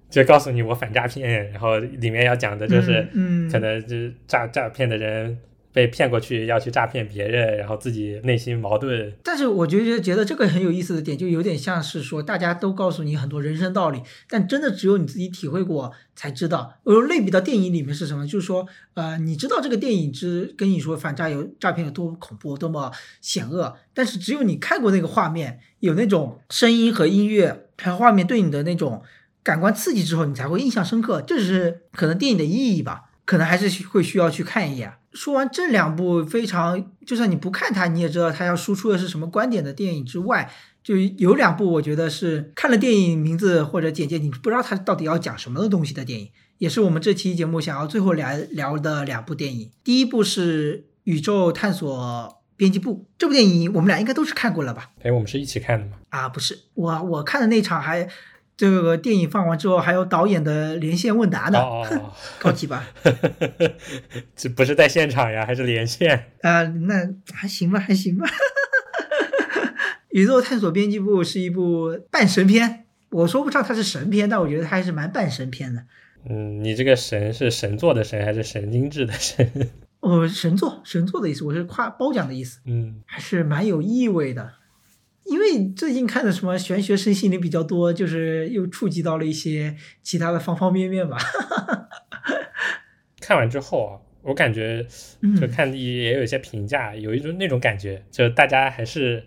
B: 就告诉你我反诈骗，然后里面要讲的就是，
A: 嗯，
B: 可能就是诈诈骗的人被骗过去要去诈骗别人，然后自己内心矛盾。
A: 但是我觉得觉得这个很有意思的点，就有点像是说大家都告诉你很多人生道理，但真的只有你自己体会过才知道。我类比到电影里面是什么？就是说，呃，你知道这个电影之跟你说反诈有诈骗有多恐怖、多么险恶，但是只有你看过那个画面。有那种声音和音乐还有画面对你的那种感官刺激之后，你才会印象深刻。这是可能电影的意义吧？可能还是会需要去看一眼。说完这两部非常，就算你不看它，你也知道它要输出的是什么观点的电影之外，就有两部我觉得是看了电影名字或者简介，你不知道它到底要讲什么的东西的电影，也是我们这期节目想要最后来聊的两部电影。第一部是《宇宙探索》。编辑部这部电影，我们俩应该都是看过了吧？
B: 哎，我们是一起看的吗？
A: 啊，不是，我我看的那场还这个电影放完之后，还有导演的连线问答呢。
B: 哦，
A: 高级吧？
B: 这不是在现场呀，还是连线？
A: 啊，那还行吧，还行吧。宇宙探索编辑部是一部半神片，我说不上它是神片，但我觉得它还是蛮半神片的。
B: 嗯，你这个神是神作的神还是神经质的神？
A: 哦，神作神作的意思，我是夸褒奖的意思，
B: 嗯，
A: 还是蛮有意味的。因为最近看的什么玄学身心灵比较多，就是又触及到了一些其他的方方面面吧。
B: 看完之后啊，我感觉就
A: 嗯
B: 看也有一些评价，有一种那种感觉，就大家还是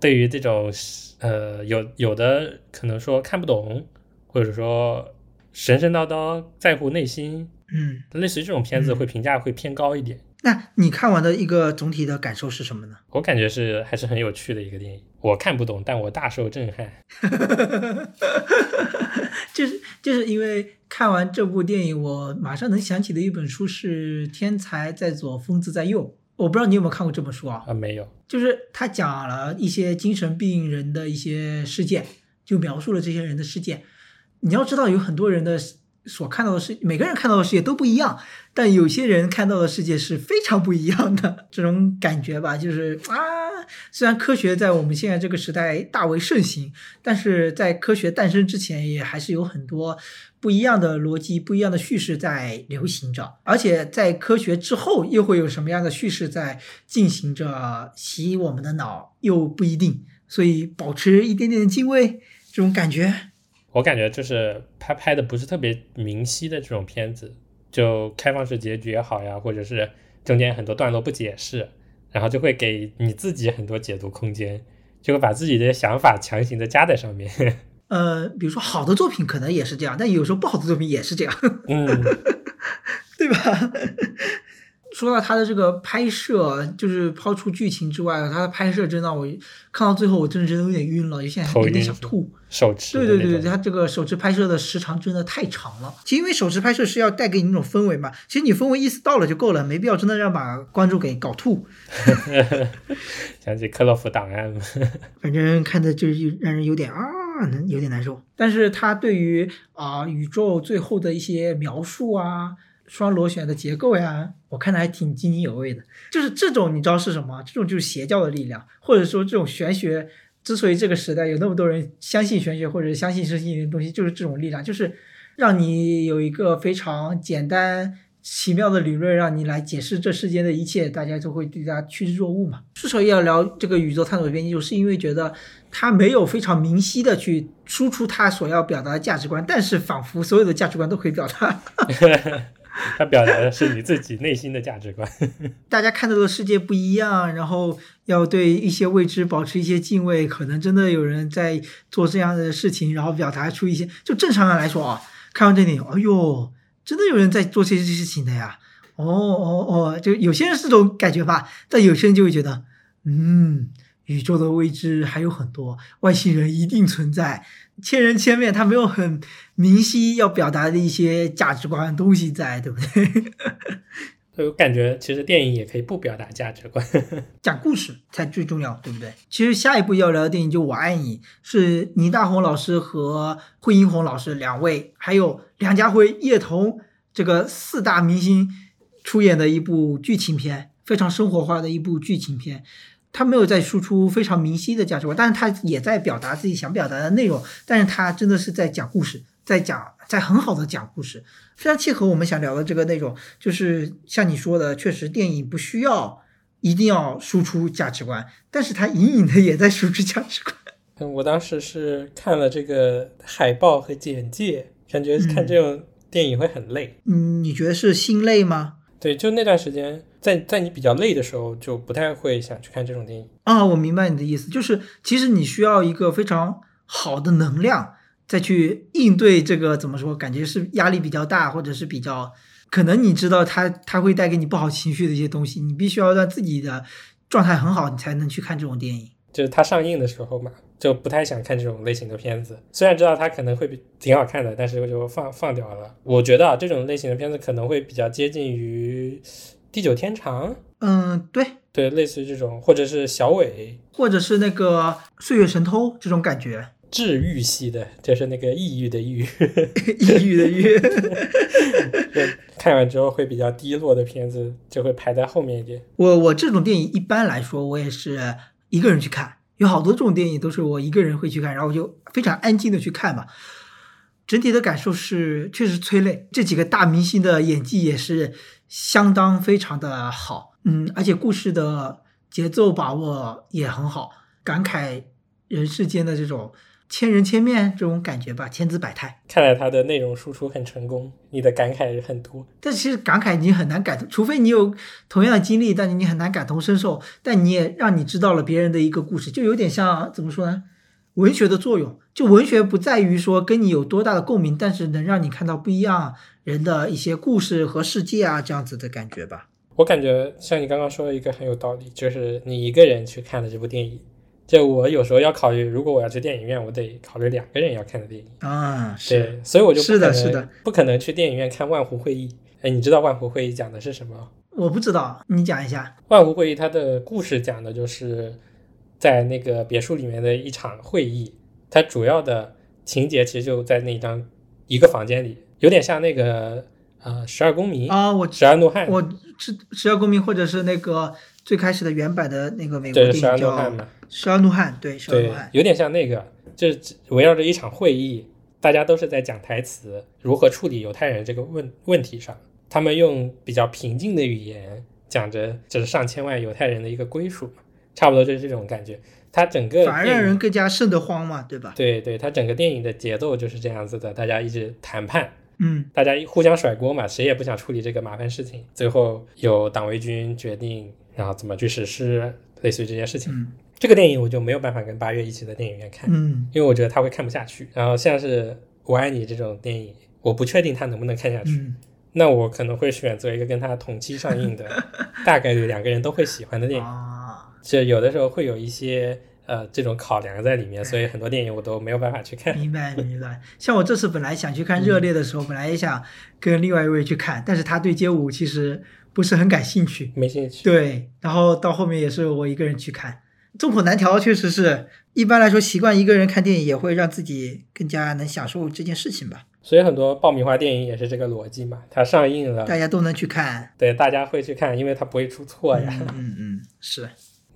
B: 对于这种呃有有的可能说看不懂，或者说神神叨叨在乎内心，
A: 嗯，
B: 类似于这种片子
A: 嗯
B: 会评价会偏高一点。
A: 那你看完的一个总体的感受是什么呢？
B: 我感觉是还是很有趣的一个电影，我看不懂，但我大受震撼。
A: 就是就是因为看完这部电影，我马上能想起的一本书是《天才在左，疯子在右》。我不知道你有没有看过这本书啊？
B: 啊，没有，
A: 就是他讲了一些精神病人的一些事件，就描述了这些人的事件。你要知道，有很多人的所看到的世，每个人看到的世界都不一样，但有些人看到的世界是非常不一样的。这种感觉吧，就是啊，虽然科学在我们现在这个时代大为盛行，但是在科学诞生之前，也还是有很多不一样的逻辑、不一样的叙事在流行着。而且在科学之后，又会有什么样的叙事在进行着，洗我们的脑，又不一定。所以保持一点点的敬畏，这种感觉。
B: 我感觉就是他拍的不是特别明晰的这种片子，就开放式结局也好呀，或者是中间很多段落不解释，然后就会给你自己很多解读空间，就会把自己的想法强行的加在上面。
A: 呃，比如说好的作品可能也是这样，但有时候不好的作品也是这样，
B: 嗯，
A: 对吧？说到他的这个拍摄，就是抛出剧情之外，他的拍摄真的我看到最后，我真的真的有点晕了，有些有点想吐。
B: 手持
A: 对对对。他这个手持拍摄的时长真的太长了。其实因为手持拍摄是要带给你那种氛围嘛，其实你氛围意思到了就够了，没必要真的要把观众给搞吐。
B: 想起克洛夫档案了，
A: 反正看的就是让人有点啊，有点难受。但是他对于啊、宇宙最后的一些描述啊，双螺旋的结构呀，我看的还挺津津有味的。就是这种你知道是什么？这种就是邪教的力量，或者说这种玄学。之所以这个时代有那么多人相信玄学或者相信身心灵的东西，就是这种力量，就是让你有一个非常简单奇妙的理论，让你来解释这世间的一切，大家就会对它趋之若鹜嘛。之所以要聊这个宇宙探索的编辑，就是因为觉得他没有非常明晰的去输出他所要表达的价值观，但是仿佛所有的价值观都可以表达。
B: 他表达的是你自己内心的价值观。
A: 大家看到的世界不一样，然后要对一些未知保持一些敬畏，可能真的有人在做这样的事情，然后表达出一些，就正常人来说啊，看完这电影，哎呦，真的有人在做这些事情的呀，哦哦哦，就有些人是这种感觉吧，但有些人就会觉得，嗯，宇宙的未知还有很多，外星人一定存在，千人千面，他没有很明晰要表达的一些价值观东西在，对不对？
B: 所 以我感觉其实电影也可以不表达价值观。
A: 讲故事才最重要，对不对？其实下一部要聊的电影就《我爱你》，是倪大红老师和惠英红老师两位，还有梁家辉、叶童这个四大明星出演的一部剧情片，非常生活化的一部剧情片。他没有在输出非常明晰的价值观，但是他也在表达自己想表达的内容。但是他真的是在讲故事，在讲，在很好的讲故事，非常契合我们想聊的这个内容。就是像你说的，确实电影不需要一定要输出价值观，但是它隐隐的也在输出价值观。
B: 嗯我当时是看了这个海报和简介，感觉看这种电影会很累。
A: 嗯，你觉得是心累吗？
B: 对，就那段时间，在在你比较累的时候，就不太会想去看这种电影。
A: 啊，我明白你的意思，就是其实你需要一个非常好的能量，再去应对这个怎么说，感觉是压力比较大，或者是比较可能你知道它它会带给你不好情绪的一些东西，你必须要让自己的状态很好，你才能去看这种电影。
B: 就是它上映的时候嘛，就不太想看这种类型的片子。虽然知道它可能会比挺好看的，但是我就放放掉了。我觉得啊，这种类型的片子可能会比较接近于《地久天长》，
A: 嗯，对，
B: 对，类似于这种，或者是小伟
A: 或者是那个《岁月神偷》这种感觉，
B: 治愈系的，就是那个抑郁的抑郁，
A: 抑郁的郁。
B: 就看完之后会比较低落的片子就会排在后面一点。
A: 我我这种电影一般来说，我也是一个人去看，有好多这种电影都是我一个人会去看，然后我就非常安静的去看嘛。整体的感受是确实催泪，这几个大明星的演技也是相当非常的好，嗯，而且故事的节奏把握也很好，感慨人世间的这种千人千面这种感觉吧，千姿百态。
B: 看来他的内容输出很成功，你的感慨也很多。
A: 但其实感慨你很难感同，除非你有同样的经历，但是你很难感同身受。但你也让你知道了别人的一个故事，就有点像怎么说呢？文学的作用，就文学不在于说跟你有多大的共鸣，但是能让你看到不一样人的一些故事和世界啊，这样子的感觉吧。
B: 我感觉像你刚刚说的一个很有道理，就是你一个人去看的这部电影。就我有时候要考虑，如果我要去电影院，我得考虑两个人要看的电影
A: 啊。
B: 对，所以我就不可能
A: 是的，
B: 不可能去电影院看《万湖会议》。哎，你知道《万湖会议》讲的是什么？
A: 我不知道，你讲一下。
B: 《万湖会议》它的故事讲的就是在那个别墅里面的一场会议，它主要的情节其实就在那张一个房间里，有点像那个呃《十二公民》
A: 啊，我
B: 十二怒汉，
A: 我是《十二公民》或者是那个最开始的原版的那个美国电影
B: 叫。
A: 十二怒汉，对，十二怒汉
B: 有点像那个，就是围绕着一场会议，大家都是在讲台词，如何处理犹太人这个问问题上。他们用比较平静的语言讲着，就是上千万犹太人的一个归属嘛，差不多就是这种感觉。他整个
A: 反而让人更加瘆得慌嘛，对吧？
B: 对对，他整个电影的节奏就是这样子的，大家一直谈判，
A: 嗯，
B: 大家互相甩锅嘛，谁也不想处理这个麻烦事情。最后有党卫军决定，然后怎么去实施，类似于这件事情。这个电影我就没有办法跟八月一起在电影院看，
A: 嗯，
B: 因为我觉得他会看不下去。然后像是我爱你这种电影，我不确定他能不能看下去，那我可能会选择一个跟他同期上映的，大概率两个人都会喜欢的电影。就有的时候会有一些呃这种考量在里面，所以很多电影我都没有办法去看。
A: 明白明白。像我这次本来想去看《热烈》的时候，本来也想跟另外一位去看，但是他对街舞其实不是很感兴趣，
B: 没兴趣。
A: 对，然后到后面也是我一个人去看。众口难调，确实是一般来说，习惯一个人看电影也会让自己更加能享受这件事情吧。
B: 所以很多爆米花电影也是这个逻辑嘛，它上映了，
A: 大家都能去看，
B: 对，大家会去看，因为它不会出错呀。
A: 嗯嗯，是，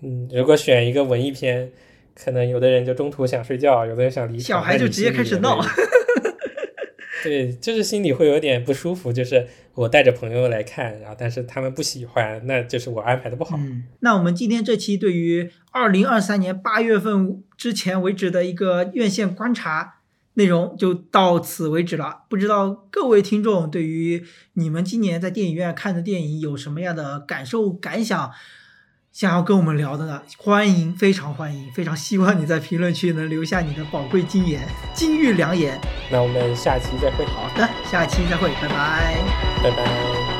B: 嗯，如果选一个文艺片，可能有的人就中途想睡觉，有的人想离场，
A: 小孩就直接开始闹。
B: 对，就是心里会有点不舒服，就是我带着朋友来看，然后但是他们不喜欢，那就是我安排的不好。
A: 嗯，那我们今天这期对于二零二三年八月份之前为止的一个院线观察内容就到此为止了。不知道各位听众对于你们今年在电影院看的电影有什么样的感受感想？想要跟我们聊的呢，欢迎，非常欢迎，非常希望你在评论区能留下你的宝贵金言、金玉良言。
B: 那我们下期再会。
A: 好的，下期再会，拜拜，
B: 拜拜。